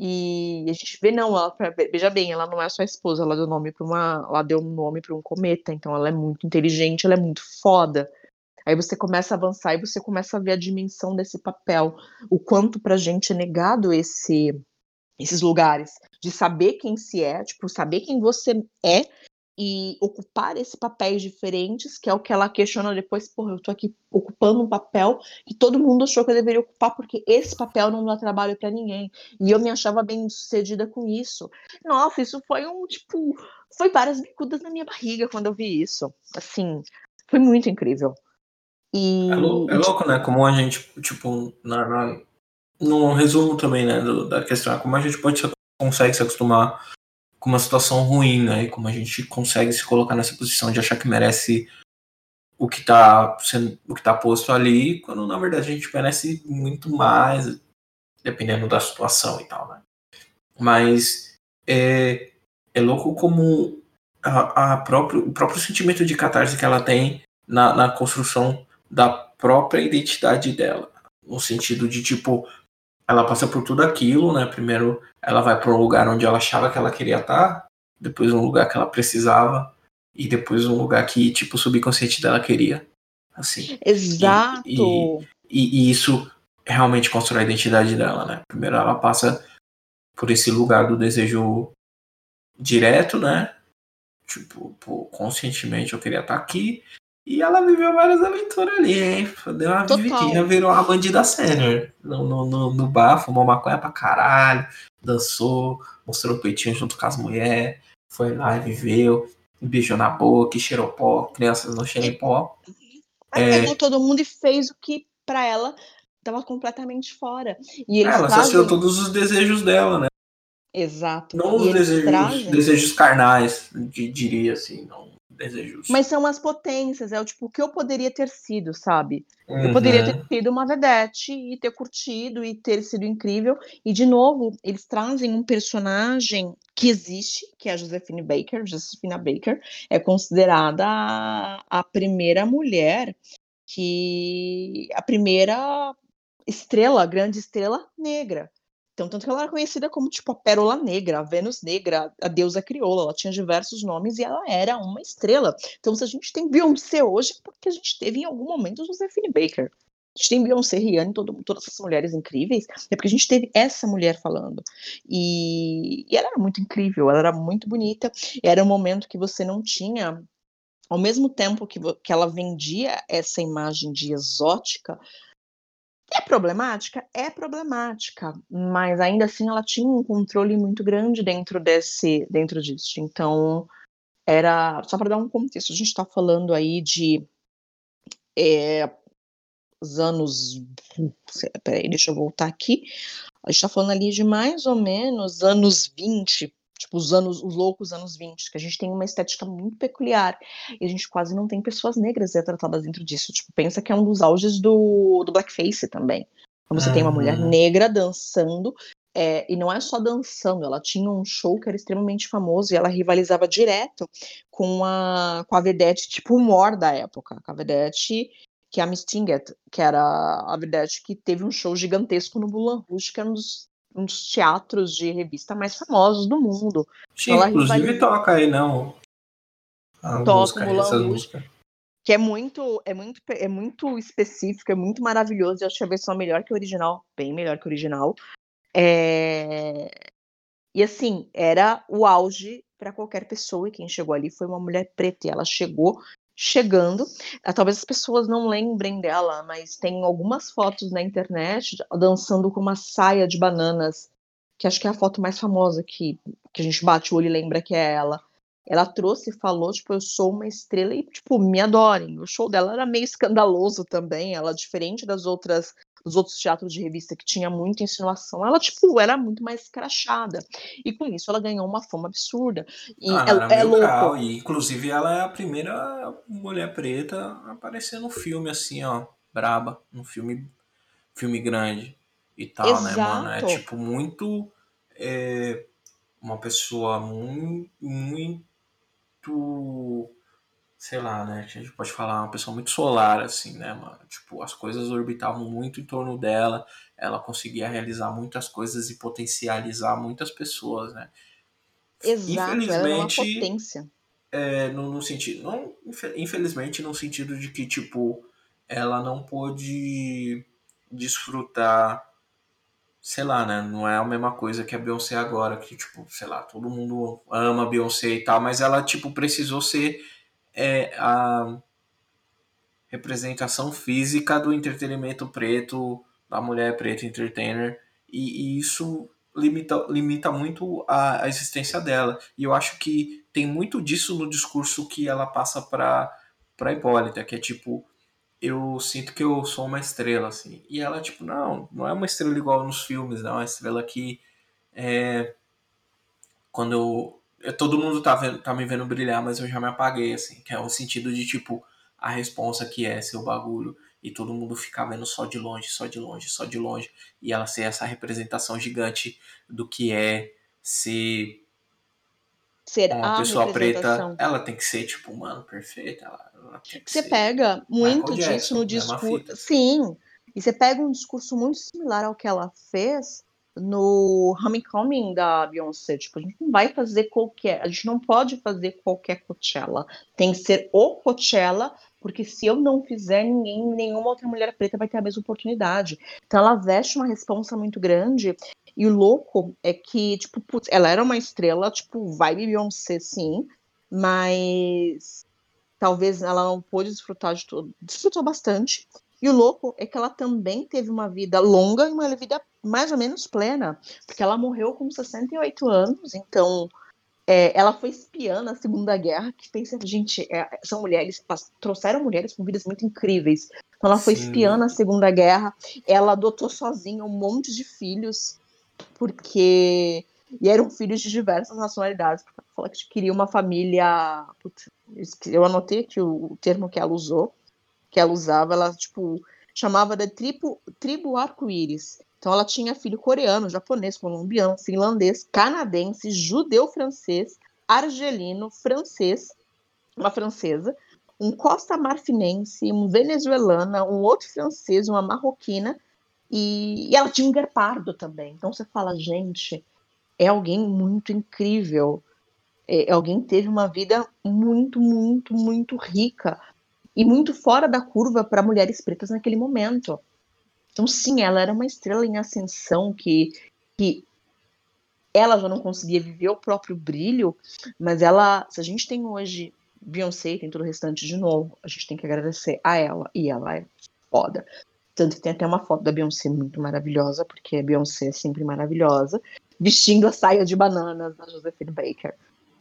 E a gente vê, não, ela, veja bem, ela não é só esposa, ela deu nome para uma. Ela deu um nome para um cometa, então ela é muito inteligente, ela é muito foda. Aí você começa a avançar e você começa a ver a dimensão desse papel, o quanto pra gente é negado esse, esses lugares, de saber quem se é, tipo, saber quem você é e ocupar esses papéis diferentes, que é o que ela questiona depois, porra, eu tô aqui ocupando um papel que todo mundo achou que eu deveria ocupar, porque esse papel não dá trabalho para ninguém. E eu me achava bem sucedida com isso. Nossa, isso foi um, tipo, foi várias bicudas na minha barriga quando eu vi isso. Assim, foi muito incrível. E, É, lou- é louco, né? Como a gente, tipo, na, na, no resumo também, né, do- da questão, como a gente pode se, consegue se acostumar com uma situação ruim, né? E como a gente consegue se colocar nessa posição de achar que merece o que tá sendo, o que tá posto ali, quando na verdade a gente merece muito mais, dependendo da situação e tal, né? Mas é, é louco como a, a próprio, o próprio sentimento de catarse que ela tem na, na construção da própria identidade dela. No sentido de, tipo, ela passa por tudo aquilo, né? Primeiro ela vai para um lugar onde ela achava que ela queria estar, depois um lugar que ela precisava, e depois um lugar que, tipo, o subconsciente dela queria. Assim. exato. e- E, e isso realmente constrói a identidade dela, né? Primeiro ela passa por esse lugar do desejo direto, né? Tipo, pô, conscientemente eu queria estar aqui. E ela viveu várias aventuras ali, hein? Deu uma Total. vividinha, virou uma bandida sênior. No, no, no, no bar, fumou maconha pra caralho, dançou, mostrou o peitinho junto com as mulheres, foi lá e viveu, beijou na boca, cheirou pó, crianças não cheiram pó. É. pegou todo mundo e fez o que pra ela tava completamente fora. E Ela trazem... saciou todos os desejos dela, né? Exato. Não os e eles desejos, trazem... desejos carnais, di- diria assim, não desejos. Mas são as potências, é o tipo, o que eu poderia ter sido, sabe? Eu Uhum. poderia ter sido uma vedete e ter curtido e ter sido incrível. E, de novo, eles trazem um personagem que existe, que é a Josephine Baker. Josephina Baker é considerada a, a primeira mulher que a primeira estrela, grande estrela negra. Então, tanto que ela era conhecida como tipo a Pérola Negra, a Vênus Negra, a deusa crioula. Ela tinha diversos nomes e ela era uma estrela. Então, se a gente tem Beyoncé hoje, é porque a gente teve em algum momento Josephine Baker. A gente tem Beyoncé, Rihanna, todo, todas essas mulheres incríveis, é porque a gente teve essa mulher falando. E, e ela era muito incrível, ela era muito bonita. Era um momento que você não tinha ao mesmo tempo que, que, ela vendia essa imagem de exótica, é problemática? É problemática, mas ainda assim ela tinha um controle muito grande dentro desse, dentro disso. Então, era só para dar um contexto, a gente está falando aí de é, os anos. Peraí, deixa eu voltar aqui. A gente está falando ali de mais ou menos anos 20, tipo os anos, os loucos anos 20, que a gente tem uma estética muito peculiar e a gente quase não tem pessoas negras retratadas dentro disso. Tipo, pensa que é um dos auges do, do blackface também. Você uhum. tem uma mulher negra dançando, é, e não é só dançando, ela tinha um show que era extremamente famoso e ela rivalizava direto com a, com a vedette tipo humor da época. Com a vedette que é a Miss Tingett, que era a vedette que teve um show gigantesco no Moulin Rouge, que era um dos um dos teatros de revista mais famosos do mundo. Sim, então, inclusive toca aí, não. A toca música, Mulan música. Que é muito, é muito, é muito específico, é muito maravilhoso. Eu acho a versão melhor que o original, bem melhor que o original. É... E assim, era o auge para qualquer pessoa, e quem chegou ali foi uma mulher preta. E ela chegou chegando. Ah, talvez as pessoas não lembrem dela, mas tem algumas fotos na internet dançando com uma saia de bananas, que acho que é a foto mais famosa que, que a gente bate o olho e lembra que é ela. Ela trouxe e falou, tipo, eu sou uma estrela e, tipo, me adorem. O show dela era meio escandaloso também, ela diferente das outras dos outros teatros de revista que tinha muita insinuação, ela, tipo, era muito mais crachada. E com isso ela ganhou uma fama absurda. E ah, é, é louco. E, inclusive, ela é a primeira mulher preta a aparecer no filme, assim, ó, braba, um filme, filme grande e tal, Exato. né, mano? É, tipo, muito... É, uma pessoa muito, muito sei lá, né? A gente pode falar uma pessoa muito solar, assim, né, mano? Tipo, as coisas orbitavam muito em torno dela, ela conseguia realizar muitas coisas e potencializar muitas pessoas, né? Exato, infelizmente, ela uma potência. É, no, no sentido, não, infelizmente, no sentido de que, tipo, ela não pôde desfrutar sei lá, né? Não é a mesma coisa que a Beyoncé agora, que, tipo, sei lá, todo mundo ama a Beyoncé e tal, mas ela, tipo, precisou ser é a representação física do entretenimento preto, da mulher preta entertainer, e, e isso limita, limita muito a, a, existência dela. E eu acho que tem muito disso no discurso que ela passa para para Hipólita, que é tipo, eu sinto que eu sou uma estrela, assim. E ela, tipo, não, não é uma estrela igual nos filmes, não. É uma estrela que é, quando todo mundo tá, vendo, tá me vendo brilhar, mas eu já me apaguei, assim, que é o sentido de, tipo, a responsa que é seu bagulho e todo mundo ficar vendo só de longe, só de longe, só de longe, e ela ser essa representação gigante do que é ser ser uma pessoa preta, ela tem que ser, tipo, mano, perfeita. Ela, ela você pega muito disso Jackson, no discurso. Sim. E você pega um discurso muito similar ao que ela fez no Homecoming da Beyoncé. Tipo, a gente não vai fazer qualquer. A gente não pode fazer qualquer Coachella. Tem que ser o Coachella, porque se eu não fizer, ninguém, nenhuma outra mulher preta vai ter a mesma oportunidade. Então ela veste uma responsa muito grande. E o louco é que, tipo, putz, ela era uma estrela, tipo, vibe Beyoncé, sim, mas talvez ela não pôde desfrutar de tudo. Desfrutou bastante. E o louco é que ela também teve uma vida longa e uma vida mais ou menos plena, porque ela morreu com 68 anos, então é, ela foi espiã na Segunda Guerra, que pensa, gente, é, são mulheres, trouxeram mulheres com vidas muito incríveis. Então ela foi Sim. espiã na Segunda Guerra, ela adotou sozinha um monte de filhos, porque. E eram filhos de diversas nacionalidades, porque ela falou que queria uma família. Putz, eu anotei aqui o, o termo que ela usou que ela usava, ela, tipo, chamava de tribo, tribo arco-íris. Então ela tinha filho coreano, japonês, colombiano, finlandês, canadense, judeu francês, argelino, francês, uma francesa, um costa marfinense, um venezuelana, um outro francês, uma marroquina, e, e ela tinha um guepardo também. Então você fala, gente, é alguém muito incrível. É, alguém que teve uma vida muito, muito, muito rica e muito fora da curva para mulheres pretas naquele momento. Então, sim, ela era uma estrela em ascensão que, que ela já não conseguia viver o próprio brilho, mas ela, se a gente tem hoje Beyoncé e tem todo o restante de novo, a gente tem que agradecer a ela, e ela é foda. Tanto que tem até uma foto da Beyoncé muito maravilhosa, porque a Beyoncé é sempre maravilhosa, vestindo a saia de bananas da Josephine Baker.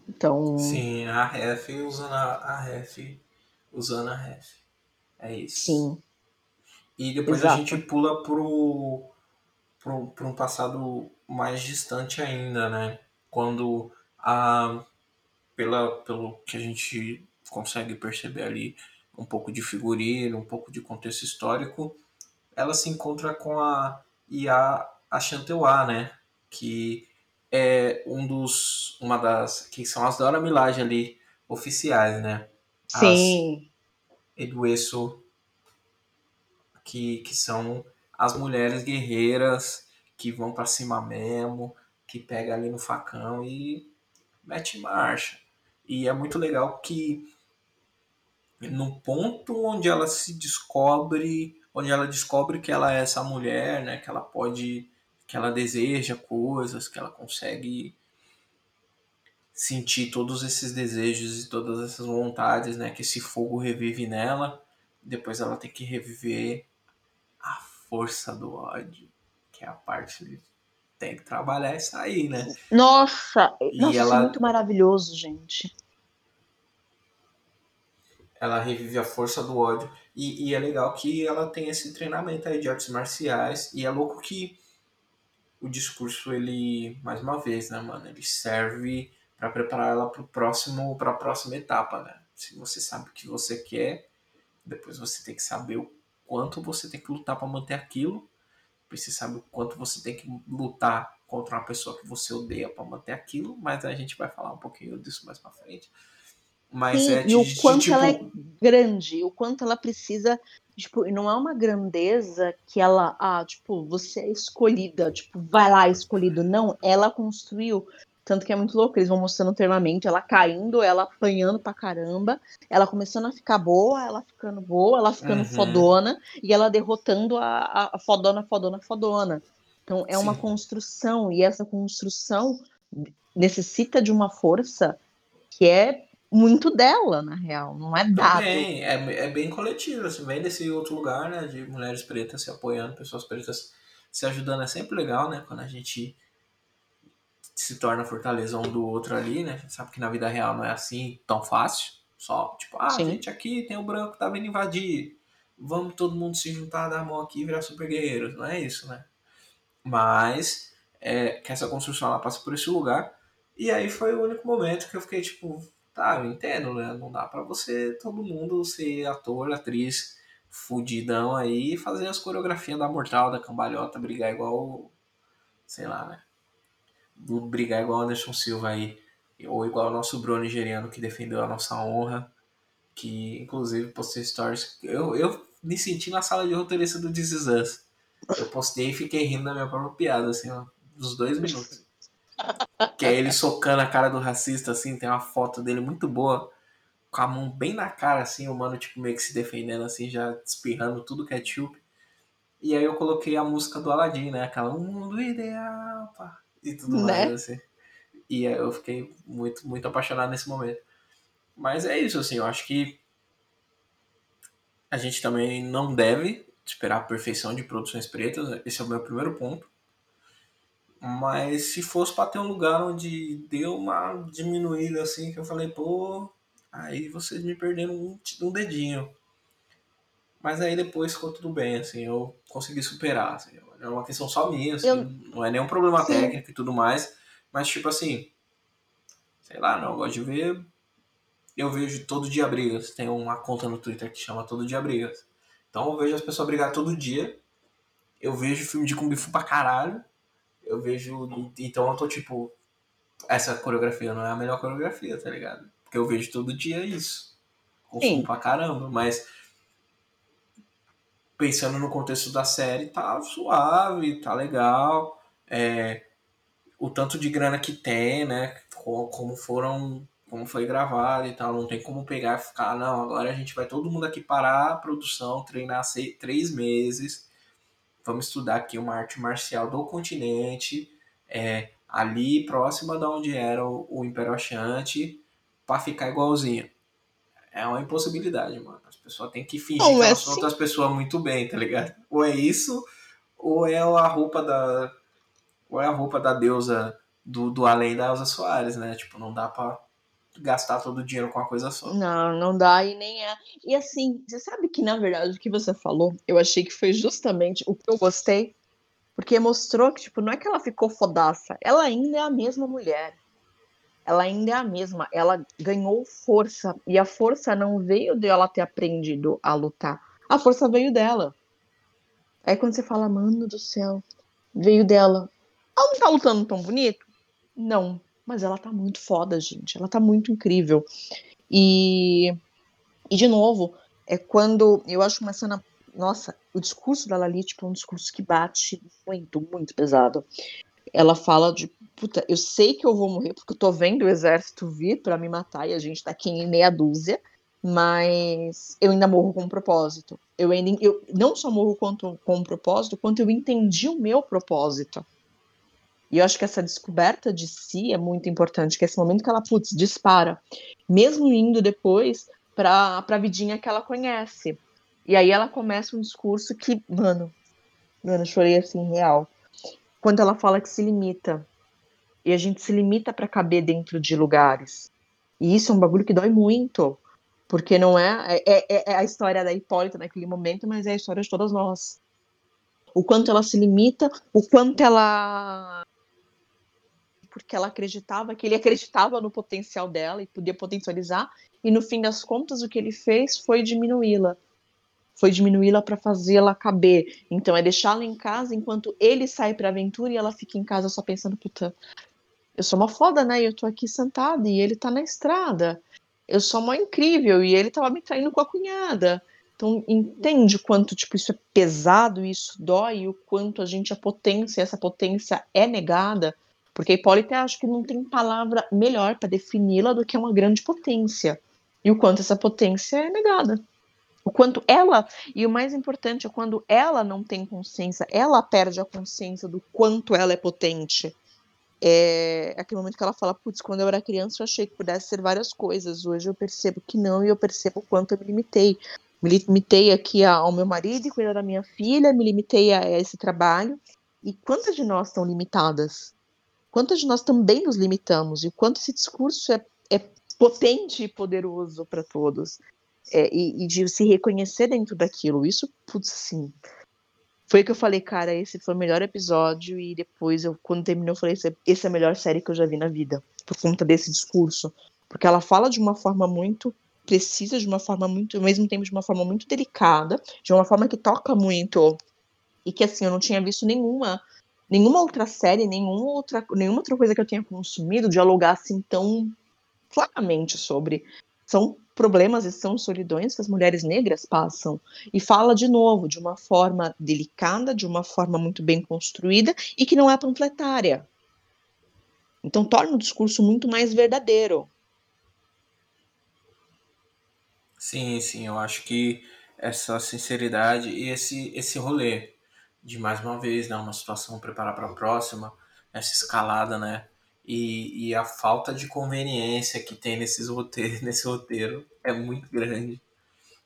Então. Sim, a ref usando a, a ref. Usando a ref. É isso. Sim. E depois Exato. a gente pula pro, pro, pro um passado mais distante ainda, né? Quando a. Pela, pelo que a gente consegue perceber ali, um pouco de figurino, um pouco de contexto histórico, ela se encontra com a Ia Ashantewa, né? Que é um dos. uma das. que são as Dora Milaje ali oficiais, né? Sim. Edueso, que, que são as mulheres guerreiras que vão pra cima mesmo, que pega ali no facão e mete marcha. E é muito legal que no ponto onde ela se descobre, onde ela descobre que ela é essa mulher, né, que ela pode, que ela deseja coisas, que ela consegue sentir todos esses desejos e todas essas vontades, né, que esse fogo revive nela. Depois ela tem que reviver força do ódio, que é a parte que tem que trabalhar isso aí, né? Nossa, E nossa, isso ela- é muito maravilhoso, gente. ela revive a força do ódio. E, e é legal que ela tem esse treinamento aí de artes marciais. E é louco que o discurso, ele, mais uma vez, né, mano, ele serve para preparar ela pro próximo, para a próxima etapa, né? Se você sabe o que você quer, depois você tem que saber o quanto você tem que lutar para manter aquilo. Você sabe o quanto você tem que lutar contra uma pessoa que você odeia para manter aquilo, mas a gente vai falar um pouquinho disso mais para frente. Mas Sim, é e o de- de, quanto tipo, ela é grande, o quanto ela precisa, tipo, não é uma grandeza que ela, ah, tipo, você é escolhida, tipo, vai lá, escolhido. Não, ela construiu. Tanto que é muito louco, eles vão mostrando termamente ela caindo, ela apanhando pra caramba, ela começando a ficar boa, ela ficando boa, ela ficando Uhum. fodona, e ela derrotando a, a- fodona, fodona, fodona. Então é uma Sim. construção, e essa construção necessita de uma força que é muito dela, na real, não é dado. Também, é, é bem coletivo, assim, vem desse outro lugar, né, de mulheres pretas se apoiando, pessoas pretas se ajudando, é sempre legal, né, quando a gente se torna fortaleza um do outro ali, né, a gente sabe que na vida real não é assim tão fácil, só, tipo, ah, Sim. gente, aqui tem o branco que tá vindo invadir, vamos todo mundo se juntar, dar a mão aqui e virar super guerreiros, não é isso, né, mas é, que essa construção ela passa por esse lugar, e aí foi o único momento que eu fiquei, tipo, Tá, eu entendo, né? Não dá pra você, todo mundo, ser ator, atriz, fudidão aí, fazer as coreografias da mortal, da cambalhota, brigar igual, sei lá, né? Brigar igual o Anderson Silva aí, ou igual o nosso Bruno nigeriano que defendeu a nossa honra, que inclusive postei stories. Eu, eu me senti na sala de roteirista do This Is Us. Eu postei e fiquei rindo da minha própria piada, assim, uns dois minutos. Que é ele socando a cara do racista, assim, tem uma foto dele muito boa, com a mão bem na cara, assim, o mano, tipo, meio que se defendendo, assim, já espirrando tudo ketchup. E aí eu coloquei a música do Aladdin, né? Aquela Um Mundo Ideal, pá, e tudo Né? mais, assim. E aí eu fiquei muito, muito apaixonado nesse momento. Mas é isso, assim, eu acho que a gente também não deve esperar a perfeição de produções pretas, esse é o meu primeiro ponto. Mas se fosse para ter um lugar onde deu uma diminuída assim, que eu falei, pô, aí vocês me perderam um, um dedinho. Mas aí depois ficou tudo bem, assim, eu consegui superar. Assim, é uma questão só minha, assim, Eu- não é nenhum problema Sim. técnico e tudo mais. Mas tipo assim, sei lá, não, eu gosto de ver. Eu vejo todo dia brigas. Tem uma conta no Twitter que chama Todo Dia Brigas. Então eu vejo as pessoas brigar todo dia. Eu vejo filme de Kung Fu pra caralho. Eu vejo. Então eu tô tipo. Essa coreografia não é a melhor coreografia, tá ligado? Porque eu vejo todo dia isso. consumo Sim. pra caramba, mas pensando no contexto da série, tá suave, tá legal. É, o tanto de grana que tem, né? co- Como foram, como foi gravado e tal, não tem como pegar e ficar, não, agora a gente vai todo mundo aqui parar a produção, treinar sei, três meses, vamos estudar aqui uma arte marcial do continente, é, ali próxima da onde era o, o Império Achante, pra ficar igualzinho. É uma impossibilidade, mano. As pessoas têm que fingir Não, que é são outras pessoas muito bem, tá ligado? Ou é isso, ou é a roupa da. Ou é a roupa da deusa do, do além da Elza Soares, né? Tipo, não dá pra gastar todo o dinheiro com uma coisa só. Não, não dá e nem é. E assim, você sabe que na verdade o que você falou, eu achei que foi justamente o que eu gostei, porque mostrou que, tipo, não é que ela ficou fodaça, ela ainda é a mesma mulher. Ela ainda é a mesma, ela ganhou força, e a força não veio dela ter aprendido a lutar, a força veio dela. Aí quando você fala, mano do céu, veio dela. Ela não tá lutando tão bonito? Não, mas ela tá muito foda, gente, ela tá muito incrível. E, e de novo, é quando eu acho uma cena. Nossa, o discurso da Lali tipo, é um discurso que bate muito, muito pesado. Ela fala de. Puta, eu sei que eu vou morrer porque eu tô vendo o exército vir pra me matar e a gente tá aqui em meia dúzia, mas eu ainda morro com um propósito. Eu, ainda, eu não só morro com, com um propósito, quanto eu entendi o meu propósito. E eu acho que essa descoberta de si é muito importante, que é esse momento que ela, putz, dispara, mesmo indo depois pra, pra vidinha que ela conhece. E aí ela começa um discurso que, mano, mano, chorei assim, real. Quando ela fala que se limita. E a gente se limita pra caber dentro de lugares. E isso é um bagulho que dói muito. Porque não é, é, é, é a história da Hipólita naquele momento, mas é a história de todas nós. O quanto ela se limita, o quanto ela porque ela acreditava que ele acreditava no potencial dela e podia potencializar, e no fim das contas o que ele fez foi diminuí-la. Foi diminuí-la para fazê-la caber. Então é deixá-la em casa enquanto ele sai para aventura e ela fica em casa só pensando, puta, eu sou uma foda, né? Eu tô aqui sentada e ele tá na estrada. Eu sou uma incrível e ele tava me traindo com a cunhada. Então entende o quanto tipo isso é pesado, isso dói, o quanto a gente a potência, essa potência é negada. Porque a Hipólita acho que não tem palavra melhor para defini-la do que uma grande potência. E o quanto essa potência é negada. O quanto ela, e o mais importante é quando ela não tem consciência, ela perde a consciência do quanto ela é potente. É aquele momento que ela fala, putz, quando eu era criança eu achei que pudesse ser várias coisas, hoje eu percebo que não e eu percebo o quanto eu me limitei. Me limitei aqui ao meu marido e cuidar da minha filha, me limitei a esse trabalho. E quantas de nós estão limitadas? Quantas de nós também nos limitamos? E quanto esse discurso é, é potente e poderoso para todos? É, e, e, de se reconhecer dentro daquilo. Isso, putz, assim. Foi que eu falei, cara, esse foi o melhor episódio. E depois, eu, quando terminou, eu falei: esse é a melhor série que eu já vi na vida. Por conta desse discurso. Porque ela fala de uma forma muito precisa, de uma forma muito, ao mesmo tempo, de uma forma muito delicada, de uma forma que toca muito. E que, assim, eu não tinha visto nenhuma nenhuma outra série, nenhuma outra, nenhuma outra coisa que eu tenha consumido dialogar assim tão claramente sobre. São problemas e são solidões que as mulheres negras passam. E fala de novo, de uma forma delicada, de uma forma muito bem construída e que não é panfletária. Então torna o discurso muito mais verdadeiro. Sim, sim, eu acho que essa sinceridade e esse, esse rolê de mais uma vez, né, uma situação preparar para a próxima, essa escalada, né, e, e, a falta de conveniência que tem nesses roteiros, nesse roteiro é muito grande.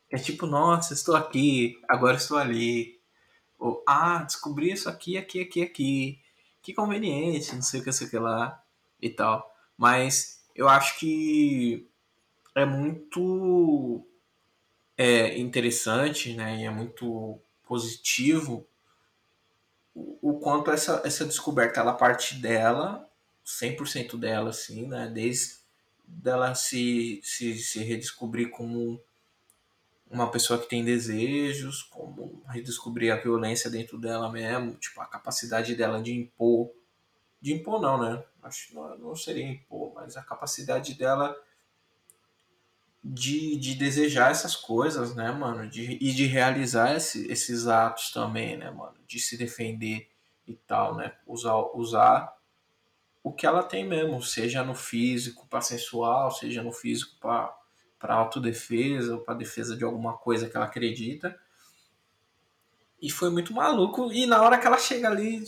É tipo, nossa, estou aqui, agora estou ali. Ou, ah, descobri isso aqui, aqui, aqui, aqui. Que conveniente, não sei o que, sei o que lá e tal. Mas eu acho que é muito é, interessante, né, e é muito positivo o quanto essa, essa descoberta ela parte dela, 100% dela, assim, né? Desde dela se, se, se redescobrir como uma pessoa que tem desejos, como redescobrir a violência dentro dela mesmo, tipo, a capacidade dela de impor. De impor não, né? Acho que não, não seria impor, mas a capacidade dela de, de desejar essas coisas, né, mano? De, e de realizar esse, esses atos também, né, mano? De se defender e tal, né? Usar, usar o que ela tem mesmo, seja no físico para sensual, seja no físico para autodefesa ou para defesa de alguma coisa que ela acredita. E foi muito maluco. E na hora que ela chega ali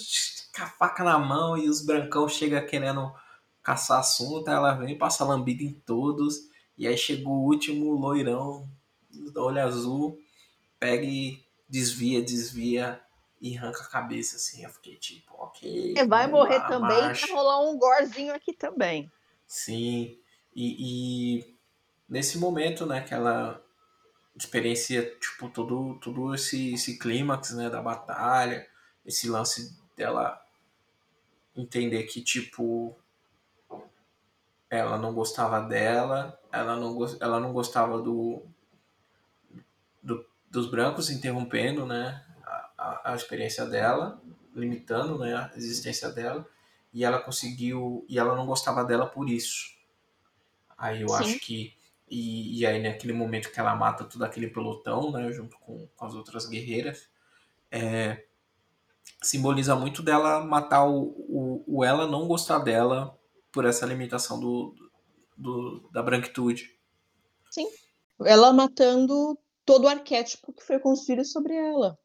com a faca na mão e os brancão chega querendo caçar assunto, ela vem passa lambida em todos. E aí chegou o último loirão olho azul, pega e desvia, desvia e arranca a cabeça, assim. Eu fiquei tipo, ok. E vai morrer lá, também, marcha. vai rolar um gorzinho aqui também. Sim. E, e nesse momento, né, que ela experiencia, tipo, todo, todo esse, esse clímax, né, da batalha, esse lance dela entender que, tipo, ela não gostava dela, ela não, ela não gostava do, do- dos brancos interrompendo, né, a, a, experiência dela, limitando, né, a existência dela, e ela conseguiu, e ela não gostava dela por isso. Aí eu Sim. acho que, e, e aí naquele momento que ela mata todo aquele pelotão, né, junto com, com as outras guerreiras, é, simboliza muito dela matar o, o, o ela não gostar dela por essa limitação do, do, da branquitude. Ela matando todo o arquétipo que foi construído sobre ela.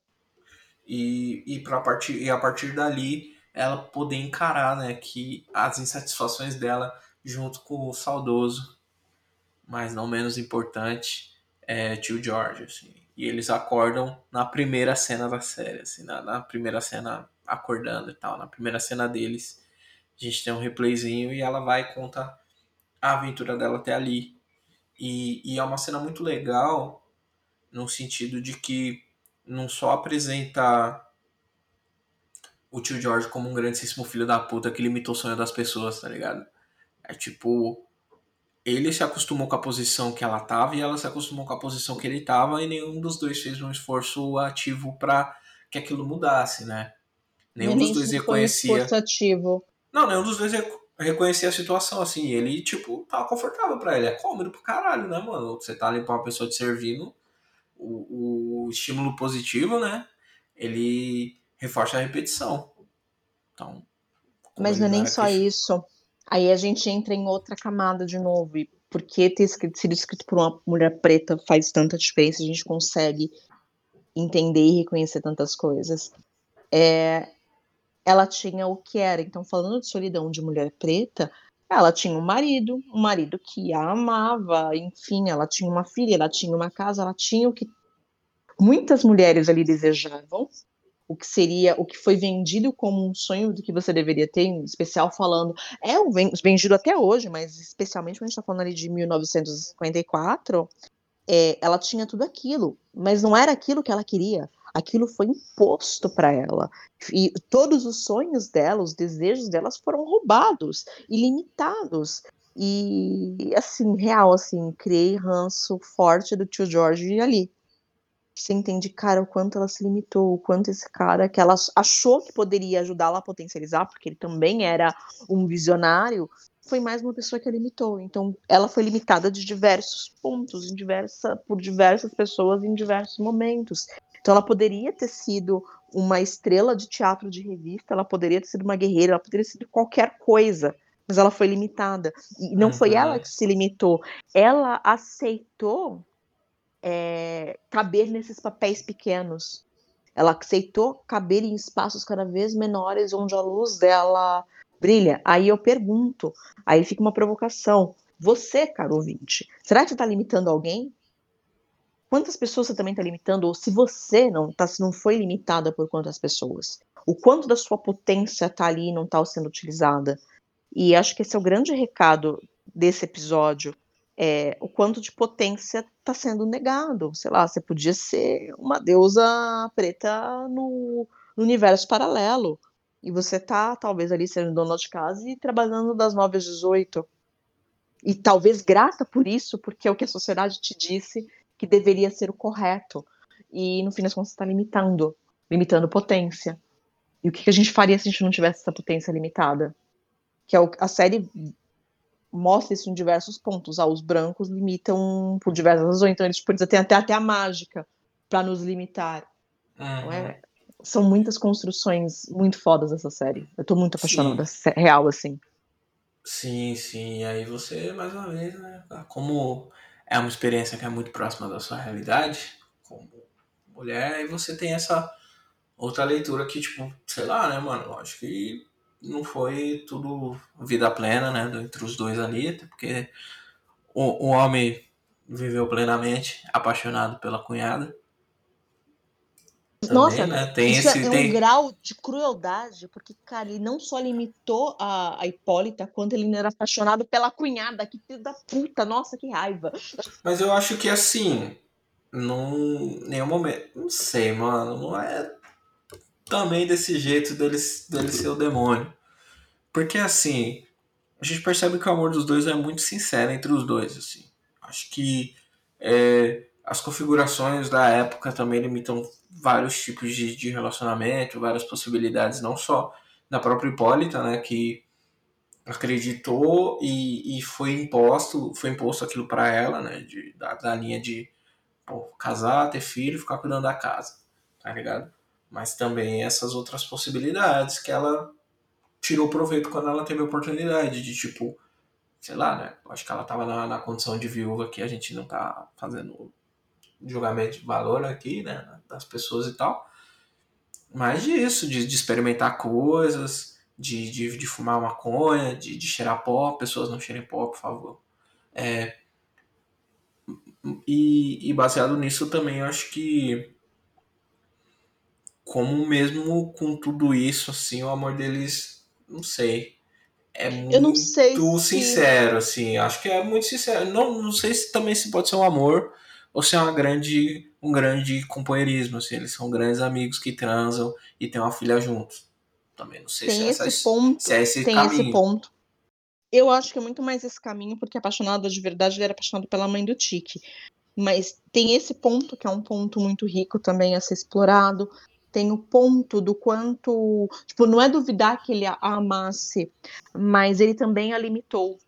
E, e, partir, e a partir dali ela poder encarar né, que as insatisfações dela junto com o saudoso, mas não menos importante, é tio George. Assim. E eles acordam na primeira cena da série, assim, na, na primeira cena acordando e tal. Na primeira cena deles, a gente tem um replayzinho e ela vai e conta a aventura dela até ali. E, e é uma cena muito legal no sentido de que não só apresenta o tio George como um grandíssimo filho da puta que limitou o sonho das pessoas, tá ligado? É tipo, ele se acostumou com a posição que ela tava e ela se acostumou com a posição que ele tava e nenhum dos dois fez um esforço ativo para que aquilo mudasse, né? Nenhum dos dois foi um reconhecia. esforço ativo. Não, nenhum dos dois reco- reconhecia a situação, assim. Ele, tipo, tava confortável pra ele. É cômodo pro caralho, né, mano? Você tá ali pra uma pessoa te servindo. O, o estímulo positivo, né? Ele reforça a repetição. Então. Mas não é nem só que- isso. Aí a gente entra em outra camada de novo. E por que ter escrito- sido escrito por uma mulher preta faz tanta diferença? A gente consegue entender e reconhecer tantas coisas. É, ela tinha o que era. Então, falando de solidão de mulher preta, ela tinha um marido, um marido que a amava, enfim, ela tinha uma filha, ela tinha uma casa, ela tinha o que muitas mulheres ali desejavam, o que seria, o que foi vendido como um sonho do que você deveria ter, em especial falando, é vendido até hoje, mas especialmente quando a gente está falando ali de 1954, é, ela tinha tudo aquilo, mas não era aquilo que ela queria. Aquilo foi imposto para ela. E todos os sonhos dela, os desejos delas foram roubados e limitados. E assim, real, assim, criei ranço forte do tio George ali. Você entende, cara, o quanto ela se limitou, o quanto esse cara que ela achou que poderia ajudá-la a potencializar, porque ele também era um visionário, foi mais uma pessoa que a limitou. Então, ela foi limitada de diversos pontos, em diversa, por diversas pessoas em diversos momentos. Então, ela poderia ter sido uma estrela de teatro de revista, ela poderia ter sido uma guerreira, ela poderia ter sido qualquer coisa, mas ela foi limitada. E não foi Uhum. ela que se limitou, ela aceitou é, caber nesses papéis pequenos. Ela aceitou caber em espaços cada vez menores onde a luz dela brilha. Aí eu pergunto, aí fica uma provocação. Você, caro ouvinte, será que você está limitando alguém? Quantas pessoas você também está limitando? Ou se você não, tá, se não foi limitada por quantas pessoas? O quanto da sua potência está ali e não está sendo utilizada? E acho que esse é o grande recado desse episódio. É, o quanto de potência está sendo negado. Sei lá, você podia ser uma deusa preta no, no universo paralelo. E você tá, talvez, ali sendo dona de casa e trabalhando das 9 às 18. E talvez grata por isso, porque é o que a sociedade te disse que deveria ser o correto. E no fim das contas, você está limitando limitando potência. E o que, que a gente faria se a gente não tivesse essa potência limitada? Que é o, a série mostra isso em diversos pontos. Ah, os brancos limitam por diversas razões, então eles, tipo, eles têm até, até a mágica para nos limitar. Então, é, são muitas construções muito fodas dessa série. Eu tô muito apaixonada, sé- real, assim. Sim, sim. E aí você, mais uma vez, né? Como é uma experiência que é muito próxima da sua realidade, como mulher, aí você tem essa outra leitura que, tipo, sei lá, né, mano? Acho que não foi tudo vida plena, né? Entre os dois ali, porque o, o homem viveu plenamente apaixonado pela cunhada. Também, Nossa, né? Tem isso esse. é um tem... grau de crueldade, porque, cara, ele não só limitou a, a Hipólita, quanto ele era apaixonado pela cunhada. Que filho da puta, nossa, que raiva. Mas eu acho que assim, num nenhum momento. Não sei, mano. Não é também desse jeito dele, dele ser o demônio. Porque assim, a gente percebe que o amor dos dois é muito sincero entre os dois, assim. Acho que é, as configurações da época também limitam vários tipos de, de relacionamento, várias possibilidades, não só da própria Hipólita, né, que acreditou e, e foi imposto, foi imposto aquilo para ela, né, de, da, da linha de pô, casar, ter filho, ficar cuidando da casa, tá ligado? Mas também essas outras possibilidades que ela tirou proveito quando ela teve a oportunidade de, tipo, sei lá, né? Acho que ela tava na, na condição de viúva que a gente não tá fazendo julgamento de valor aqui, né? Das pessoas e tal. Mas disso, de, de experimentar coisas, de, de, de fumar maconha, de, de cheirar pó. Pessoas não cheirem pó, por favor. É, e, e baseado nisso também, eu acho que como mesmo com tudo isso, assim, o amor deles, não sei, é muito Eu não sei se- sincero, assim, acho que é muito sincero. Não, não sei se também se pode ser um amor ou se é uma grande, um grande companheirismo, assim, eles são grandes amigos que transam e têm uma filha juntos. Também não sei se, Tem essa, esse ponto. se é esse tem caminho. esse ponto. Eu acho que é muito mais esse caminho, porque apaixonado de verdade, ele era apaixonado pela mãe do Tiki. Mas tem esse ponto, que é um ponto muito rico também a ser explorado. Tem o ponto do quanto. Tipo, não é duvidar que ele a amasse, mas ele também a limitou.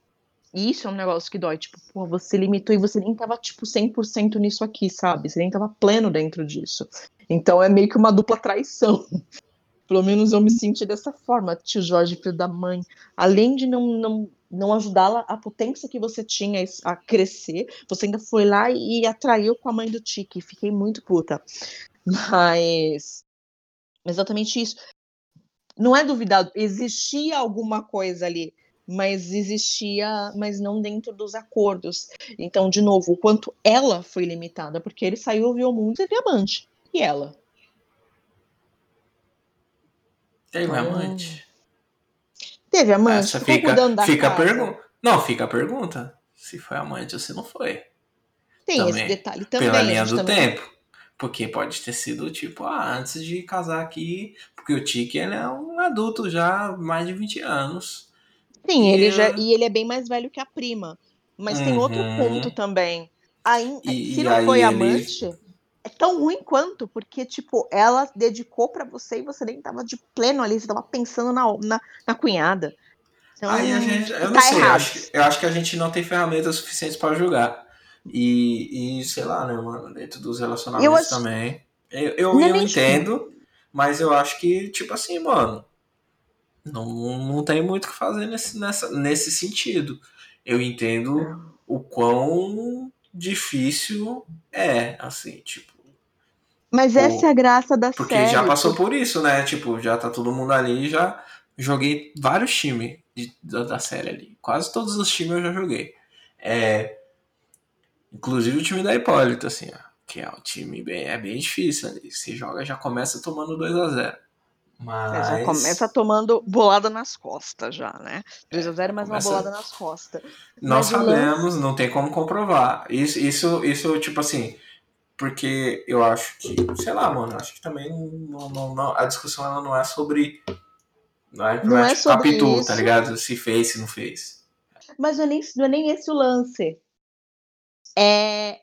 E isso é um negócio que dói. Tipo, pô, você limitou e você nem tava, tipo, 100% nisso aqui, sabe? Você nem tava pleno dentro disso. Então é meio que uma dupla traição. Pelo menos eu me senti dessa forma, tio Jorge, filho da mãe. Além de não, não, não ajudá-la, a potência que você tinha a crescer, você ainda foi lá e atraiu com a mãe do Tiki. Fiquei muito puta. Mas. Exatamente isso. Não é duvidado, existia alguma coisa ali, mas existia, mas não dentro dos acordos. Então, de novo, o quanto ela foi limitada, porque ele saiu, viu o mundo e teve amante. E ela? Teve Então, amante. Teve amante, Essa fica, cuidando da fica a casa. pergunta. Não, fica a pergunta. Se foi amante ou se não foi. Tem também, esse detalhe também. pela linha do também- tempo. Porque pode ter sido tipo, ah, antes de casar aqui. Porque o Tiki ele é um adulto já há mais de 20 anos. Sim, E ele já, e ele é bem mais velho que a prima. Mas tem outro Uhum. ponto também. Aí, E- se não foi ele- amante, é tão ruim quanto, porque, tipo, ela dedicou pra você e você nem tava de pleno ali, você tava pensando na, na, na cunhada. Então, Aí a gente, eu não tá sei, eu acho, eu acho que a gente não tem ferramentas suficientes pra julgar. E, e sei lá, né, mano, dentro dos relacionamentos Eu acho- também. Eu, eu, Não é eu entendo, mas eu acho que, tipo assim, mano, não, não tem muito o que fazer nesse, nessa, nesse sentido. Eu entendo o quão difícil é, assim, tipo, Mas essa é a graça da porque série. já passou porque- por isso, né? Tipo, já tá todo mundo ali, já joguei vários times de- da, da série ali. Quase todos os times eu já joguei. É, inclusive o time da Hipólita, assim, ó, que é um time bem, é bem difícil ali. Você joga, já começa tomando 2 a 0 Mas. É, já começa tomando bolada nas costas, já, né? 3 a 0 mais uma começa- bolada nas costas. Nós Mas o lance- sabemos, não tem como comprovar. Isso, isso, isso, tipo assim, porque eu acho que, sei lá, mano, acho que também não, não- não- a discussão ela não é sobre. Não é, Não é tipo sobre Capitu, isso. tá ligado? Se fez, se não fez. Mas não é, nem, não é nem esse o lance. É.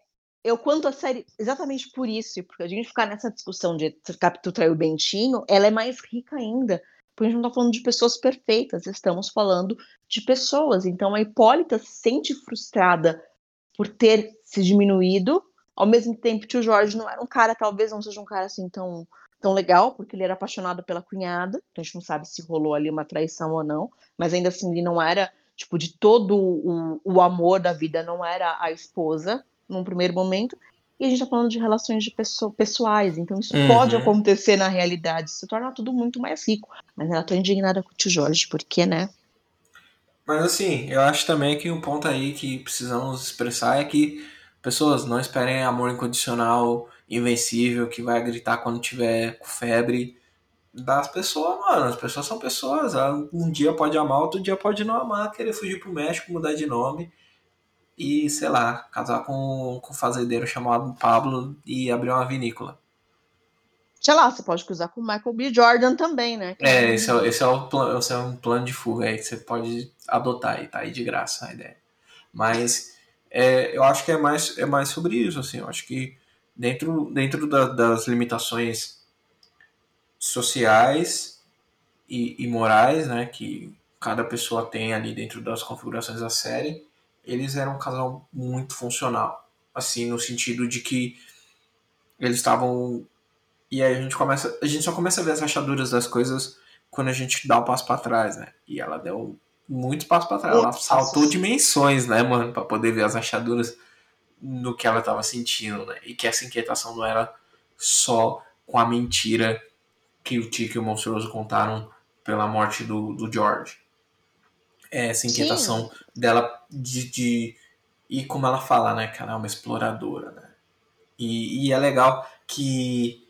Eu quanto a série, exatamente por isso, porque a gente ficar nessa discussão de Capitu traiu o Bentinho, ela é mais rica ainda. Porque a gente não está falando de pessoas perfeitas, estamos falando de pessoas. Então a Hipólita se sente frustrada por ter se diminuído. Ao mesmo tempo, tio Jorge não era um cara, talvez não seja um cara assim tão, tão legal, porque ele era apaixonado pela cunhada. Então a gente não sabe se rolou ali uma traição ou não. Mas ainda assim, ele não era, tipo, de todo o, o amor da vida, não era a esposa num primeiro momento. E a gente está falando de relações de pessoa, pessoais, então isso uhum. pode acontecer na realidade, se torna tudo muito mais rico. Mas ela tá indignada com o tio Jorge, porque, né? Mas assim, eu acho também que um ponto aí que precisamos expressar é que pessoas não esperem amor incondicional, invencível, que vai gritar quando tiver febre das pessoas, mano. As pessoas são pessoas. Um dia pode amar, outro dia pode não amar, querer fugir pro México, mudar de nome e, sei lá, casar com, com um fazendeiro chamado Pablo e abrir uma vinícola. Sei lá, você pode cruzar com o Michael B. Jordan também, né? É, esse é, esse é, o plano, esse é um plano de fuga aí que você pode adotar e tá aí de graça a ideia. Mas é, eu acho que é mais, é mais sobre isso, assim. Eu acho que dentro, dentro da, das limitações sociais e, e morais, né, que cada pessoa tem ali dentro das configurações da série, eles eram um casal muito funcional. Assim, no sentido de que eles estavam. E aí a gente começa. A gente só começa a ver as rachaduras das coisas quando a gente dá um passo para trás, né? E ela deu muito passo para trás. Ela saltou dimensões, né, mano, para poder ver as rachaduras no que ela tava sentindo, né? E que essa inquietação não era só com a mentira que o Tiki e o Monstruoso contaram pela morte do, do George essa inquietação Sim. dela de, de. E como ela fala, né? Que ela é uma exploradora, né? E, e é legal que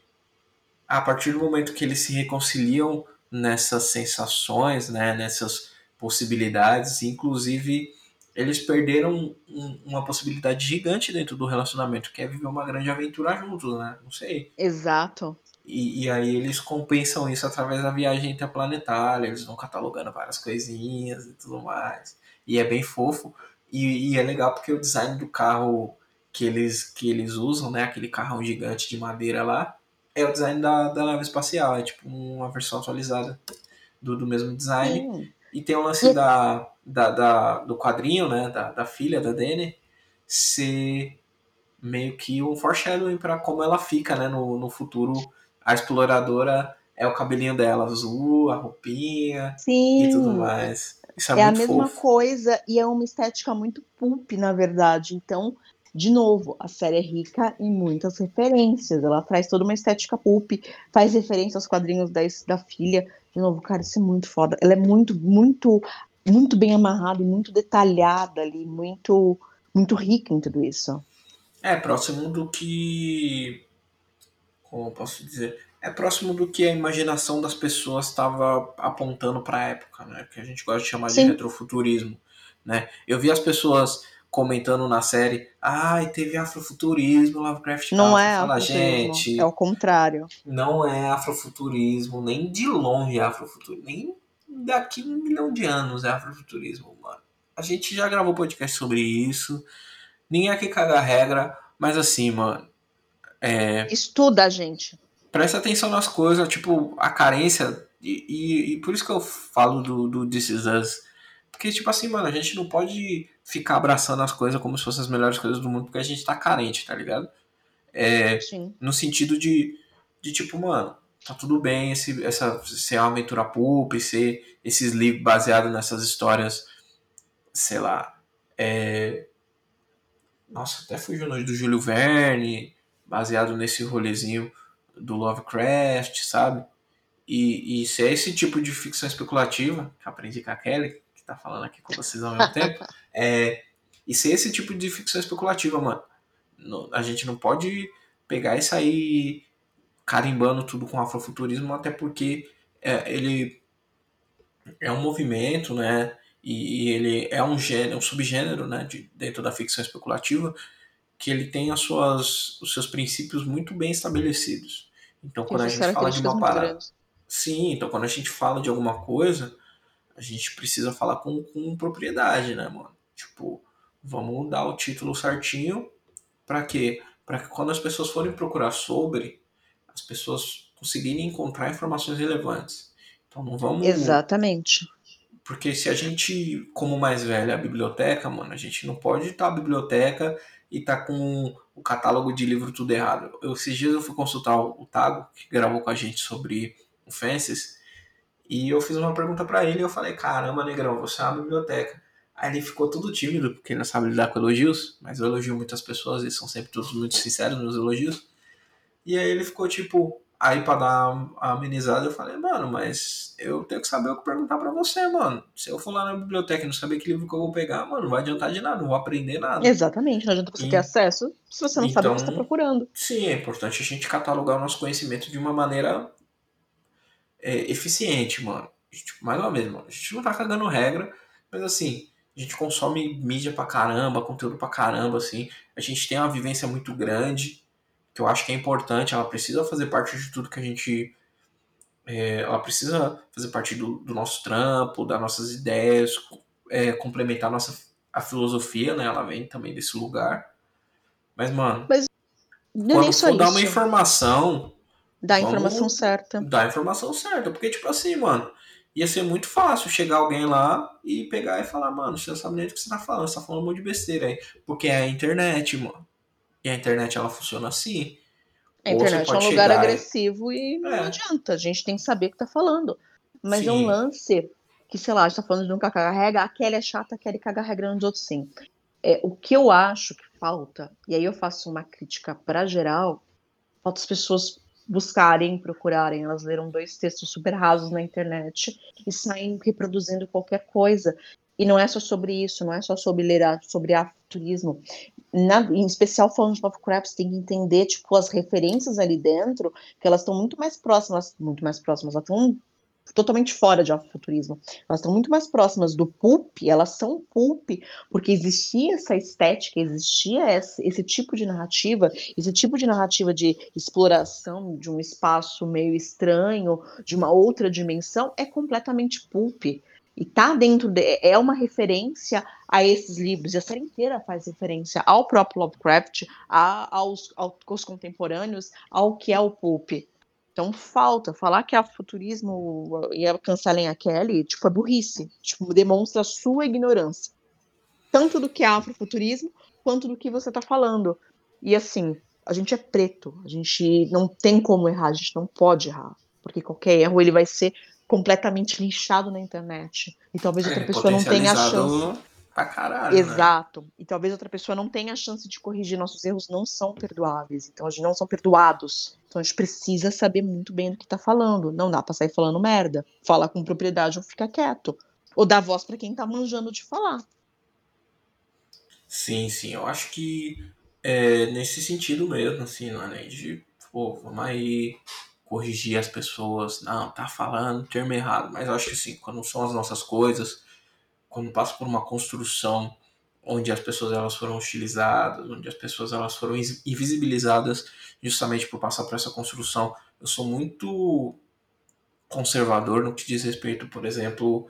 a partir do momento que eles se reconciliam nessas sensações, né? Nessas possibilidades, inclusive eles perderam um, uma possibilidade gigante dentro do relacionamento, que é viver uma grande aventura juntos, né? Não sei. Exato. E, e, aí eles compensam isso através da viagem interplanetária, eles vão catalogando várias coisinhas e tudo mais. E é bem fofo. E, e, é legal porque o design do carro que eles, que eles usam, né? Aquele carrão gigante de madeira lá, é o design da, da nave espacial. É tipo uma versão atualizada do, do mesmo design. Sim. E tem o lance da, da, da, do quadrinho, né? Da, da filha da Dene ser meio que um foreshadowing para como ela fica, né? No, no futuro a exploradora é o cabelinho dela azul, a roupinha Sim. e tudo mais. Isso é, é a mesma fofo. coisa e é uma estética muito pulp, na verdade. Então, de novo, a série é rica em muitas referências. Ela traz toda uma estética pulp, faz referência aos quadrinhos da, da filha. De novo, cara, isso é muito foda. Ela é muito, muito, muito bem amarrada e muito detalhada ali, muito, muito rica em tudo isso. É, próximo do que como eu posso dizer, é próximo do que a imaginação das pessoas estava apontando para a época, né? Que a gente gosta de chamar Sim. de retrofuturismo, né? Eu vi as pessoas comentando na série, ai, ah, teve afrofuturismo, Lovecraft Não é fala, gente, é o contrário. Não é afrofuturismo, nem de longe é afrofuturismo, nem daqui um milhão de anos é afrofuturismo, mano. A gente já gravou podcast sobre isso, ninguém aqui caga a regra, mas assim, mano, é, Estuda a gente. Presta atenção nas coisas, tipo, a carência. E, e, e, por isso que eu falo do, do This Is Us. Porque, tipo assim, mano, a gente não pode ficar abraçando as coisas como se fossem as melhores coisas do mundo, porque a gente tá carente, tá ligado? É, Sim. No sentido de, de, tipo, mano, tá tudo bem esse, essa, ser uma aventura pulp, ser esses livros baseados nessas histórias, sei lá. É... Nossa, até fugiu o do Júlio Verne, baseado nesse rolezinho do Lovecraft, sabe? E, e se é esse tipo de ficção especulativa, que aprendi com a Kelly, que tá falando aqui com vocês ao mesmo tempo, é, e se é esse tipo de ficção especulativa, mano, no, a gente não pode pegar e sair carimbando tudo com afrofuturismo, até porque é, ele é um movimento, né? E, e ele é um gênero, um subgênero, né? De, dentro da ficção especulativa que ele tem as suas, os seus princípios muito bem estabelecidos. Então, quando a gente fala de uma parada. Sim, então quando a gente fala de alguma coisa, a gente precisa falar com, com propriedade, né, mano? Tipo, vamos dar o título certinho para quê? Para que quando as pessoas forem procurar sobre, as pessoas conseguirem encontrar informações relevantes. Então não vamos. Exatamente. Porque se a gente, como mais velho, é a biblioteca, mano, a gente não pode estar na biblioteca e tá com o catálogo de livro tudo errado. Eu, esses dias eu fui consultar o, Tago, que gravou com a gente sobre o Fences, e eu fiz uma pergunta para ele e eu falei, caramba, negrão, você é uma biblioteca. Aí ele ficou todo tímido, porque não sabe lidar com elogios, mas eu elogio muitas pessoas e são sempre todos muito sinceros nos elogios. E aí ele ficou tipo, Aí pra dar a amenizada eu falei, mano, mas eu tenho que saber o que perguntar para você, mano. Se eu for lá na biblioteca e não saber que livro que eu vou pegar, mano, não vai adiantar de nada, não vou aprender nada. Exatamente, não adianta você e... ter acesso se você não então, sabe o que você tá então, procurando. Sim, é importante a gente catalogar o nosso conhecimento de uma maneira é, eficiente, mano. Tipo, mais uma vez, mano, a gente não tá cagando regra, mas assim, a gente consome mídia pra caramba, conteúdo pra caramba, assim. A gente tem uma vivência muito grande que eu acho que é importante, ela precisa fazer parte de tudo que a gente. É, ela precisa fazer parte do, do, nosso trampo, das nossas ideias, é, complementar a nossa a filosofia, né? Ela vem também desse lugar. Mas, mano, Mas não quando for dar uma informação. Dá a informação certa. Dá a informação certa. Porque, tipo assim, mano, ia ser muito fácil chegar alguém lá e pegar e falar, mano, você não sabe nem do que você tá falando, você tá falando um monte de besteira aí. Porque é a internet, mano. E a internet ela funciona assim. A internet é um lugar agressivo e, e não é. adianta. A gente tem que saber o que tá falando. Mas sim. é um lance que, sei lá, a gente tá falando de nunca carrega, a Kelly é chata, a Kelly caga regra nos outros sim. É, o que eu acho que falta, e aí eu faço uma crítica para geral, falta as pessoas buscarem, procurarem. Elas leram dois textos super rasos na internet e saem reproduzindo qualquer coisa. E não é só sobre isso, não é só sobre ler sobre afrofuturismo. Na, em especial falando de Lovecraft, tem que entender tipo as referências ali dentro, que elas estão muito mais próximas, muito mais próximas, elas estão totalmente fora de afrofuturismo. Elas estão muito mais próximas do pulp, elas são pulp, porque existia essa estética, existia esse, esse, tipo de narrativa, esse tipo de narrativa de exploração de um espaço meio estranho, de uma outra dimensão, é completamente pulp e tá dentro de, é uma referência a esses livros, e a série inteira faz referência ao próprio Lovecraft, a, aos, aos contemporâneos, ao que é o pulp. Então falta falar que a futurismo e cancelem a Kelly, tipo, é burrice, tipo, demonstra a sua ignorância. Tanto do que é afrofuturismo, quanto do que você está falando. E assim, a gente é preto, a gente não tem como errar, a gente não pode errar, porque qualquer erro ele vai ser completamente linchado na internet. E talvez outra é, pessoa não tenha a chance. Pra caralho, né? Exato. Né? E talvez outra pessoa não tenha a chance de corrigir. Nossos erros não são perdoáveis. Então a gente não são perdoados. Então a gente precisa saber muito bem do que tá falando. Não dá pra sair falando merda. Fala com propriedade ou fica quieto. Ou dá voz para quem tá manjando de falar. Sim, sim. Eu acho que é nesse sentido mesmo, assim, não é nem de, pô, vamos aí corrigir as pessoas, não, tá falando termo errado, mas eu acho que assim, quando são as nossas coisas, quando passa por uma construção onde as pessoas elas foram utilizadas, onde as pessoas elas foram invisibilizadas justamente por passar por essa construção, eu sou muito conservador no que diz respeito, por exemplo,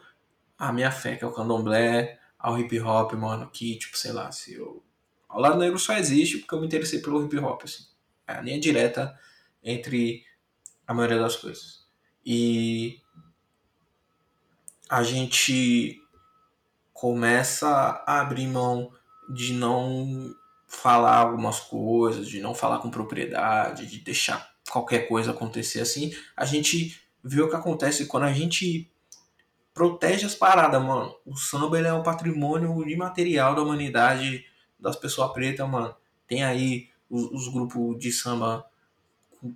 à minha fé, que é o candomblé, ao hip hop, mano, que, tipo, sei lá, se eu... O lado negro só existe porque eu me interessei pelo hip hop, assim. É a linha direta entre a maioria das coisas. E a gente começa a abrir mão de não falar algumas coisas, de não falar com propriedade, de deixar qualquer coisa acontecer assim. A gente vê o que acontece quando a gente protege as paradas, mano. O samba é um patrimônio imaterial da humanidade, das pessoas pretas, mano. Tem aí os, os grupos de samba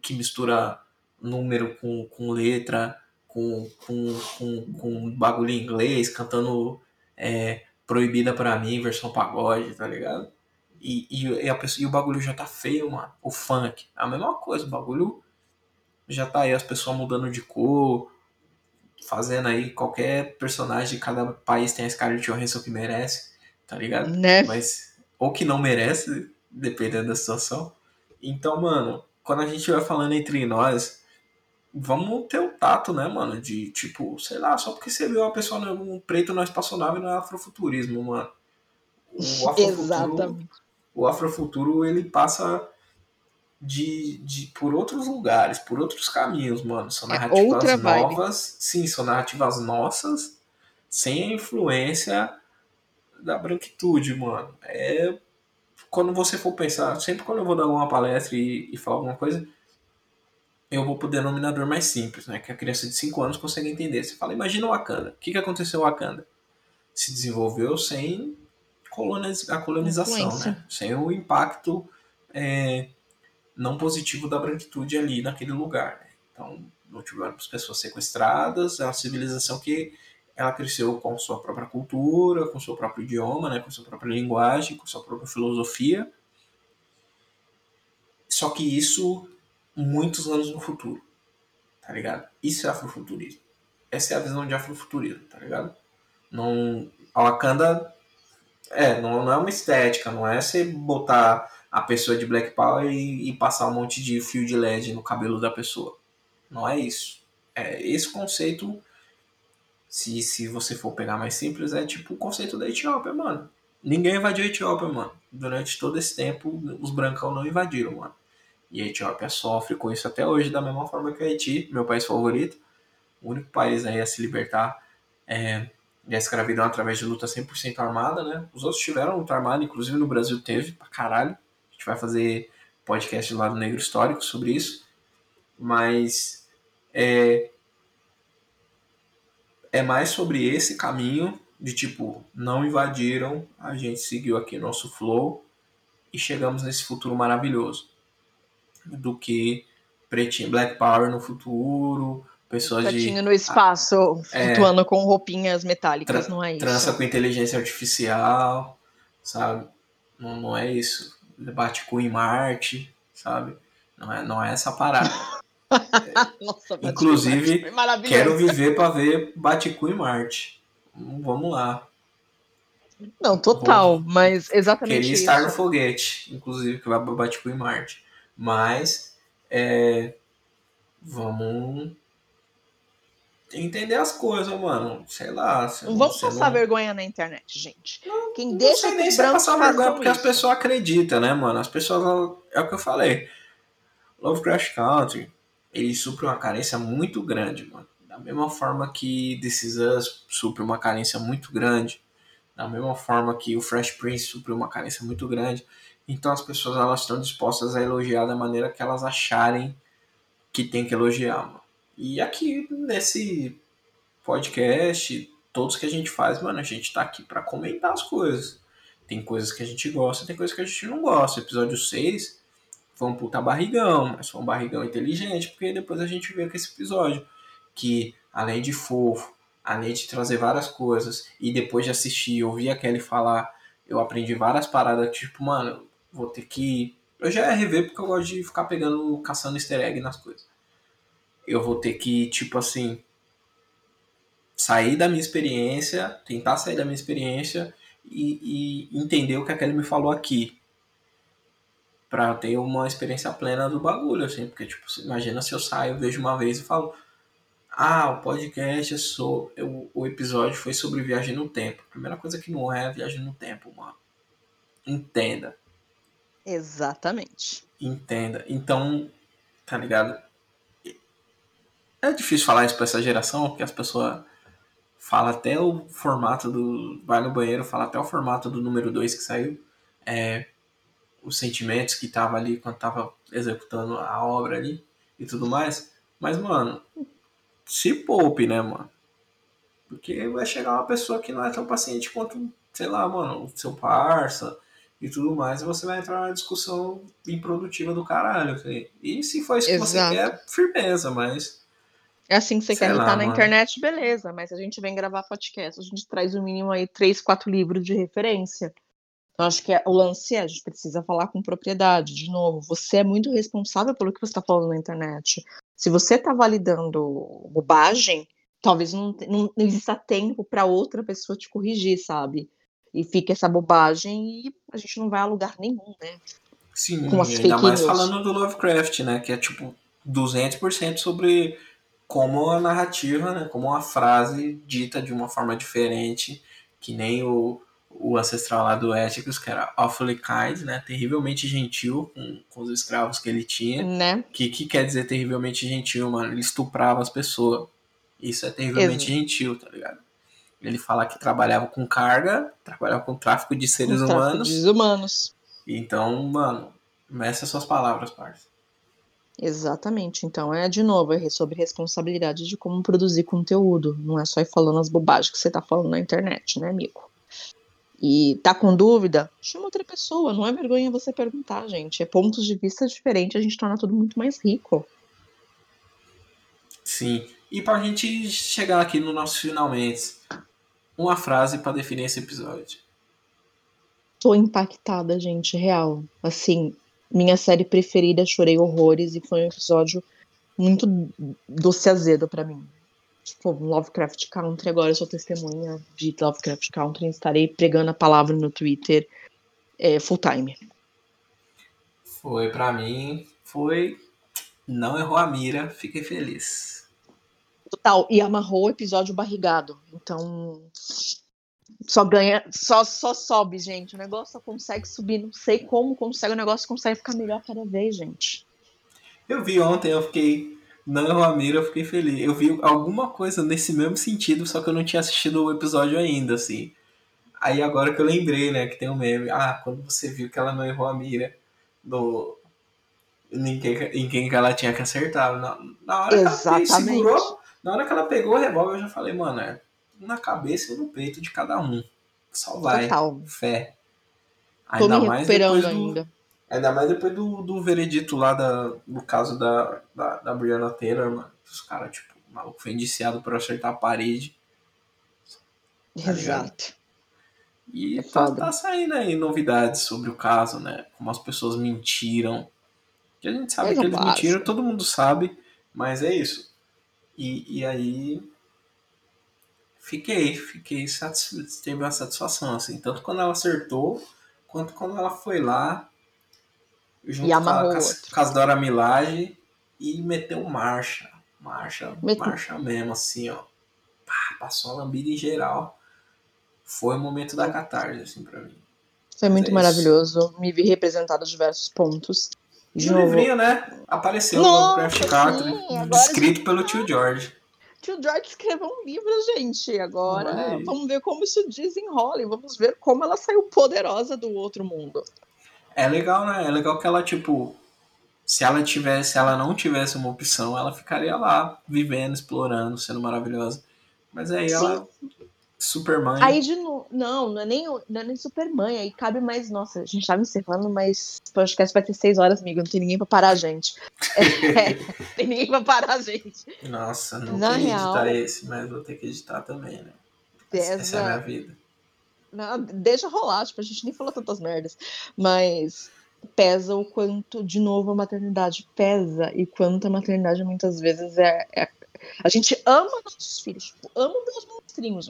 que mistura número com, com letra, com, com, com, com bagulho em inglês, cantando é, Proibida para mim, versão pagode, tá ligado? E, e, e, a pessoa, e o bagulho já tá feio, mano. O funk, a mesma coisa, o bagulho já tá aí, as pessoas mudando de cor, fazendo aí qualquer personagem de cada país tem a Scarlett Johansson que merece, tá ligado? Né? Mas, ou que não merece, dependendo da situação. Então, mano, quando a gente vai falando entre nós, vamos ter o tato, né, mano? De tipo, sei lá, só porque você viu uma pessoa, um preto na espaçonave não é afrofuturismo, mano. O afrofuturo, Exatamente. O afrofuturo ele passa de, de por outros lugares, por outros caminhos, mano. São É narrativas vibe. novas. Sim, são narrativas nossas, sem a influência da branquitude, mano. É quando você for pensar, sempre quando eu vou dar uma palestra e, e falar alguma coisa, eu vou pro denominador mais simples, né? Que a criança de 5 anos consegue entender. Você fala, imagina o Wakanda. O que, que aconteceu no Wakanda? Se desenvolveu sem coloniz- a colonização, Influência. né? Sem o impacto é, não positivo da branquitude ali naquele lugar. Né? Então, não tiveram as pessoas sequestradas, é uma civilização que ela cresceu com sua própria cultura, com seu próprio idioma, né? com sua própria linguagem, com sua própria filosofia. Só que isso muitos anos no futuro, tá ligado? Isso é afrofuturismo. Essa é a visão de afrofuturismo, tá ligado? Não, a Wakanda é, não, não é uma estética, não é você botar a pessoa de Black Power e, e passar um monte de fio de LED no cabelo da pessoa. Não é isso. É esse conceito, se, se você for pegar mais simples, é tipo o conceito da Etiópia, mano. Ninguém invadiu a Etiópia, mano. Durante todo esse tempo, os brancão não invadiram, mano. E a Etiópia sofre com isso até hoje, da mesma forma que o Haiti, meu país favorito. O único país aí a se libertar é, da escravidão através de luta 100% armada, né? Os outros tiveram luta armada, inclusive no Brasil teve, pra caralho. A gente vai fazer podcast lá do Negro Histórico sobre isso. Mas é, é mais sobre esse caminho de tipo, não invadiram, a gente seguiu aqui nosso flow e chegamos nesse futuro maravilhoso. Do que pretinho, Black Power no futuro, pessoas de Gatinho no espaço, É. flutuando com roupinhas metálicas, não é isso. trança com inteligência artificial, sabe? Não, não é isso. Bate cu em Marte, sabe? Não é, não é essa parada. Nossa, Inclusive. Quero viver pra ver Bate-cu em Marte. Hum, Vamos lá. Não, total, mas exatamente Queria isso. estar no foguete, inclusive, que vai pra Bate-cu em Marte. Mas, é, vamos entender as coisas, mano. Sei lá. Não vamos passar não- vergonha na internet, gente. Quem Não deixa sei nem se é passar vergonha, porque as isso. pessoas acreditam, né, mano? As pessoas. É o que eu falei. Lovecraft Country, ele supre uma carência muito grande, mano. Da mesma forma que This Is Us supre uma carência muito grande. Da mesma forma que o Fresh Prince supre uma carência muito grande. Então as pessoas elas estão dispostas a elogiar da maneira que elas acharem que tem que elogiar, mano. E aqui nesse podcast, todos que a gente faz, mano, a gente tá aqui pra comentar as coisas. Tem coisas que a gente gosta, tem coisas que a gente não gosta. Episódio 6 foi um puta barrigão, mas foi um barrigão inteligente, porque depois a gente veio com esse episódio. Que além de fofo, além de trazer várias coisas, e depois de assistir ouvir a Kelly falar, eu aprendi várias paradas, tipo, mano, vou ter que. Eu já ia rever porque eu gosto de ficar pegando, caçando easter egg nas coisas. Eu vou ter que, tipo assim, sair da minha experiência, tentar sair da minha experiência e, e entender o que a Kelly me falou aqui. Pra ter uma experiência plena do bagulho, assim. Porque, tipo, imagina se eu saio, vejo uma vez e falo. Ah, o podcast é sobre. O episódio foi sobre viagem no tempo. Primeira coisa que não é viagem no tempo, mano. Entenda. Exatamente. Entenda. Então, tá ligado? É difícil falar isso pra essa geração, porque as pessoas falam até o formato do. Vai no banheiro, fala até o formato do número 2 que saiu. É, os sentimentos que tava ali quando tava executando a obra ali e tudo mais. Mas, mano, se poupe, né, mano? Porque vai chegar uma pessoa que não é tão paciente quanto, sei lá, mano, o seu parça e tudo mais, e você vai entrar numa discussão improdutiva do caralho. assim. E se for isso que você Exato. quer, firmeza, mas. É assim que você Sei quer lá, estar na mano. internet, beleza. Mas a gente vem gravar podcast, a gente traz no mínimo aí três, quatro livros de referência. Então, acho que é- o lance é, a gente precisa falar com propriedade. De novo, você é muito responsável pelo que você está falando na internet. Se você está validando bobagem, talvez não, não, não exista tempo para outra pessoa te corrigir, sabe? E fica essa bobagem e a gente não vai a lugar nenhum, né? Sim, Com as ainda mais news. falando do Lovecraft, né? Que é tipo 200% sobre como a narrativa, né? Como uma frase dita de uma forma diferente, que nem o, o ancestral lá do Éticos, que era awfully kind, né? Terrivelmente gentil com, com os escravos que ele tinha. Né? Que que quer dizer terrivelmente gentil, mano? Ele estuprava as pessoas. Isso é terrivelmente Exato. gentil, tá ligado? Ele fala que trabalhava com carga, trabalhava com tráfico de seres Com humanos. de humanos. Então, mano, essas suas palavras, parça. Exatamente. Então, é de novo, é sobre responsabilidade de como produzir conteúdo. Não é só ir falando as bobagens que você tá falando na internet, né, amigo? E tá com dúvida? Chama outra pessoa. Não é vergonha você perguntar, gente. É pontos de vista diferentes, a gente torna tudo muito mais rico. Sim. E pra gente chegar aqui no nosso finalmente, uma frase pra definir esse episódio. Tô impactada, gente, real. Assim, minha série preferida, chorei horrores e foi um episódio muito doce azedo pra mim. Tipo, Lovecraft Country, agora eu sou testemunha de Lovecraft Country, estarei pregando a palavra no Twitter é, full time. Foi pra mim, foi. Não errou a mira, fiquei feliz. Total, e amarrou o episódio barrigado. Então, só ganha, só, só sobe, gente. O negócio só consegue subir, não sei como consegue, o negócio consegue ficar melhor cada vez, gente. Eu vi ontem, eu fiquei. Não errou a mira, eu fiquei feliz. Eu vi alguma coisa nesse mesmo sentido, só que eu não tinha assistido o episódio ainda, assim. Aí agora que eu lembrei, né, que tem um meme. Ah, quando você viu que ela não errou a mira no. Em quem, em quem que ela tinha que acertar. Na, na hora que ela Exatamente. segurou, na hora que ela pegou o revólver, eu já falei, mano, é na cabeça e no peito de cada um. Só vai. Total. Fé. Me mais depois do, ainda. Ainda mais depois do, do veredito lá da, do caso da, da, da Brianna Taylor, mano. Os caras, tipo, o maluco foi indiciado por acertar a parede. Tá? Exato. E É tá, tá saindo aí novidades sobre o caso, né? Como as pessoas mentiram. Que a gente sabe Coisa que eles básica. mentiram, todo mundo sabe, mas é isso. E, e aí. Fiquei, fiquei satisfeito, teve uma satisfação, assim. Tanto quando ela acertou, quanto quando ela foi lá, junto E com a, com a, Dora Milaje e meteu marcha. Marcha, marcha mesmo, assim, ó. Pá, passou a lambida em geral. Foi o momento da catarse, assim, pra mim. Foi muito é maravilhoso. Me vi representado diversos pontos. De novo, livrinho, né? Apareceu no Nossa, Lovecraft sim, Country, agora escrito já- pelo tio George. Tio George escreveu um livro, gente. Agora aí. vamos ver como isso desenrola e vamos ver como ela saiu poderosa do outro mundo. É legal, né? É legal que ela, tipo, se ela tivesse, se ela não tivesse uma opção, ela ficaria lá, vivendo, explorando, sendo maravilhosa. Mas aí ela, Superman, Aí de novo, não, não é nem, não é nem Superman, aí cabe mais. Nossa, a gente tava encerrando, mas o podcast vai ter seis horas, amigo. Não tem ninguém pra parar a gente. É, tem ninguém pra parar a gente. nossa, não Na queria real- editar esse, mas vou ter que editar também, né? Essa Pesa- é a minha vida. Não, deixa rolar, tipo, a gente nem falou tantas merdas. Mas pesa o quanto, de novo, a maternidade pesa e quanto a maternidade muitas vezes é. é- a gente ama nossos filhos, tipo, ama meus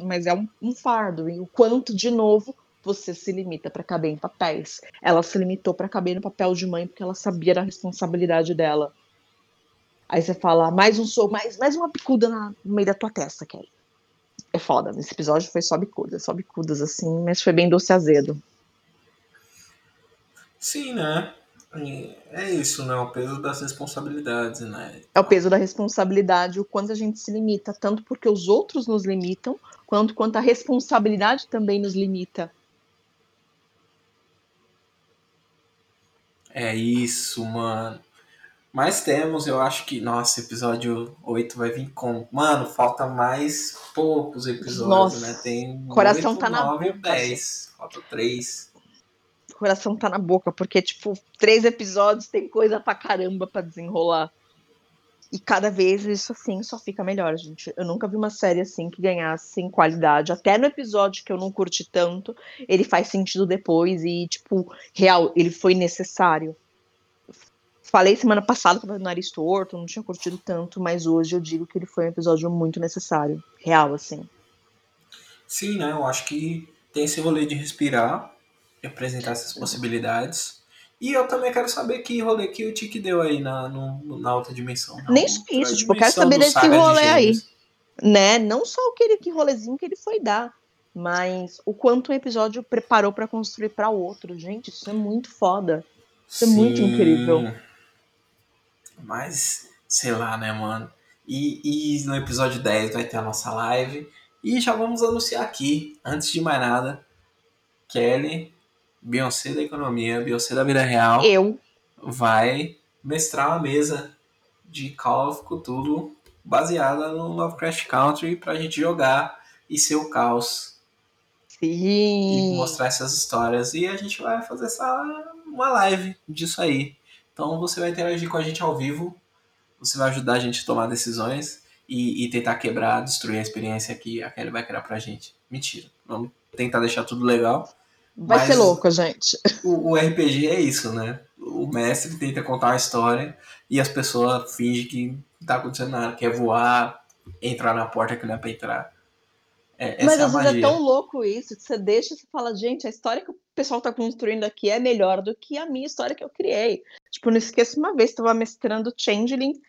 mas é um, um fardo. E o quanto, de novo, você se limita pra caber em papéis. Ela se limitou pra caber no papel de mãe porque ela sabia da responsabilidade dela. Aí você fala, mais um sou, mais, mais uma picuda na- no meio da tua testa, Kelly. É foda. Esse episódio foi só bicudas, só bicudas assim, mas foi bem doce azedo. Sim, né? É isso, né? O peso das responsabilidades, né? É o peso da responsabilidade, o quanto a gente se limita, tanto porque os outros nos limitam, quanto quanto a responsabilidade também nos limita. É isso, mano. Mas temos, eu acho que. Nossa, episódio 8 vai vir como? Mano, falta mais poucos episódios, Nossa, né? Tem coração 8, tá na 9 e boca, 10. Falta 3. Coração tá na boca, porque, tipo, três episódios tem coisa pra caramba pra desenrolar. E cada vez isso, assim, só fica melhor, gente. Eu nunca vi uma série assim que ganhasse em qualidade. Até no episódio que eu não curti tanto, ele faz sentido depois e, tipo, real, ele foi necessário. Falei semana passada que eu tava com o nariz torto, não tinha curtido tanto, mas hoje eu digo que ele foi um episódio muito necessário. Real, assim. Sim, né? Eu acho que tem esse rolê de respirar apresentar essas possibilidades. E eu também quero saber que rolê que o Tiki deu aí na, no- na outra dimensão. não? Nem só isso, Outra tipo, eu quero saber desse Saga de rolê aí. Né? Não só aquele que rolezinho que ele foi dar. Mas o quanto o episódio preparou para construir para outro, gente, isso é muito foda. Isso Sim, é muito incrível. Mas, sei lá, né, mano? E, e no episódio 10 vai ter a nossa live. E já vamos anunciar aqui, antes de mais nada, Kelly, Beyoncé da economia, Beyoncé da vida real. Eu. Vai mestrar uma mesa de Call of Cthulhu baseada no Lovecraft Country pra gente jogar e ser o caos. Sim. E mostrar essas histórias. E a gente vai fazer essa uma live disso aí. Então você vai interagir com a gente ao vivo. Você vai ajudar a gente a tomar decisões e, e tentar quebrar, destruir a experiência que a Kelly vai criar pra gente. Mentira. Vamos tentar deixar tudo legal. Vai ser louco, gente. O, o, RPG é isso, né? O mestre tenta contar uma história e as pessoas fingem que não tá acontecendo nada, quer voar, entrar na porta que não é pra entrar. É, Mas é às vezes é tão louco isso que você deixa e fala, gente, a história que o pessoal tá construindo aqui é melhor do que a minha história que eu criei. Tipo, não esqueço uma vez, estava mestrando Changeling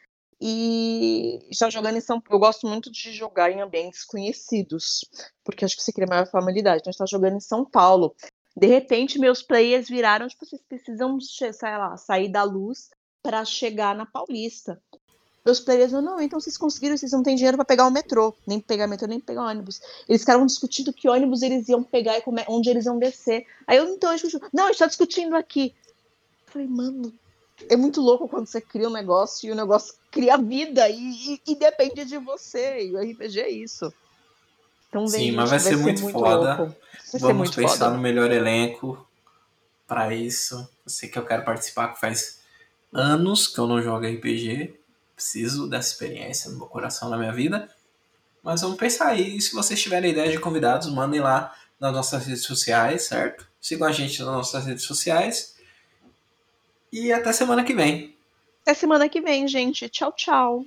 e já jogando em São Paulo. Eu gosto muito de jogar em ambientes conhecidos, porque acho que você cria maior familiaridade. Então, a gente tá jogando em São Paulo. De repente, meus players viraram, tipo, vocês precisam, sei lá, sair da luz para chegar na Paulista. Meus players não, então vocês conseguiram, vocês não têm dinheiro para pegar o metrô, nem pegar metrô, nem pegar ônibus. Eles ficaram discutindo que ônibus eles iam pegar e onde eles iam descer. Aí eu, então, a gente, não, a gente tá discutindo aqui. Eu falei, mano, é muito louco quando você cria um negócio e o negócio cria vida e, e, e depende de você. E o RPG é isso. Então, vem, Sim, mas vai, vai ser, muito, muito foda. Vamos muito pensar foda. no melhor elenco para isso. Eu sei que eu quero participar, que faz anos que eu não jogo RPG. Preciso dessa experiência no meu coração, na minha vida. Mas vamos pensar aí. Se vocês tiverem ideia de convidados, mandem lá nas nossas redes sociais, certo? Sigam a gente nas nossas redes sociais. E até semana que vem. Até semana que vem, gente. Tchau, tchau.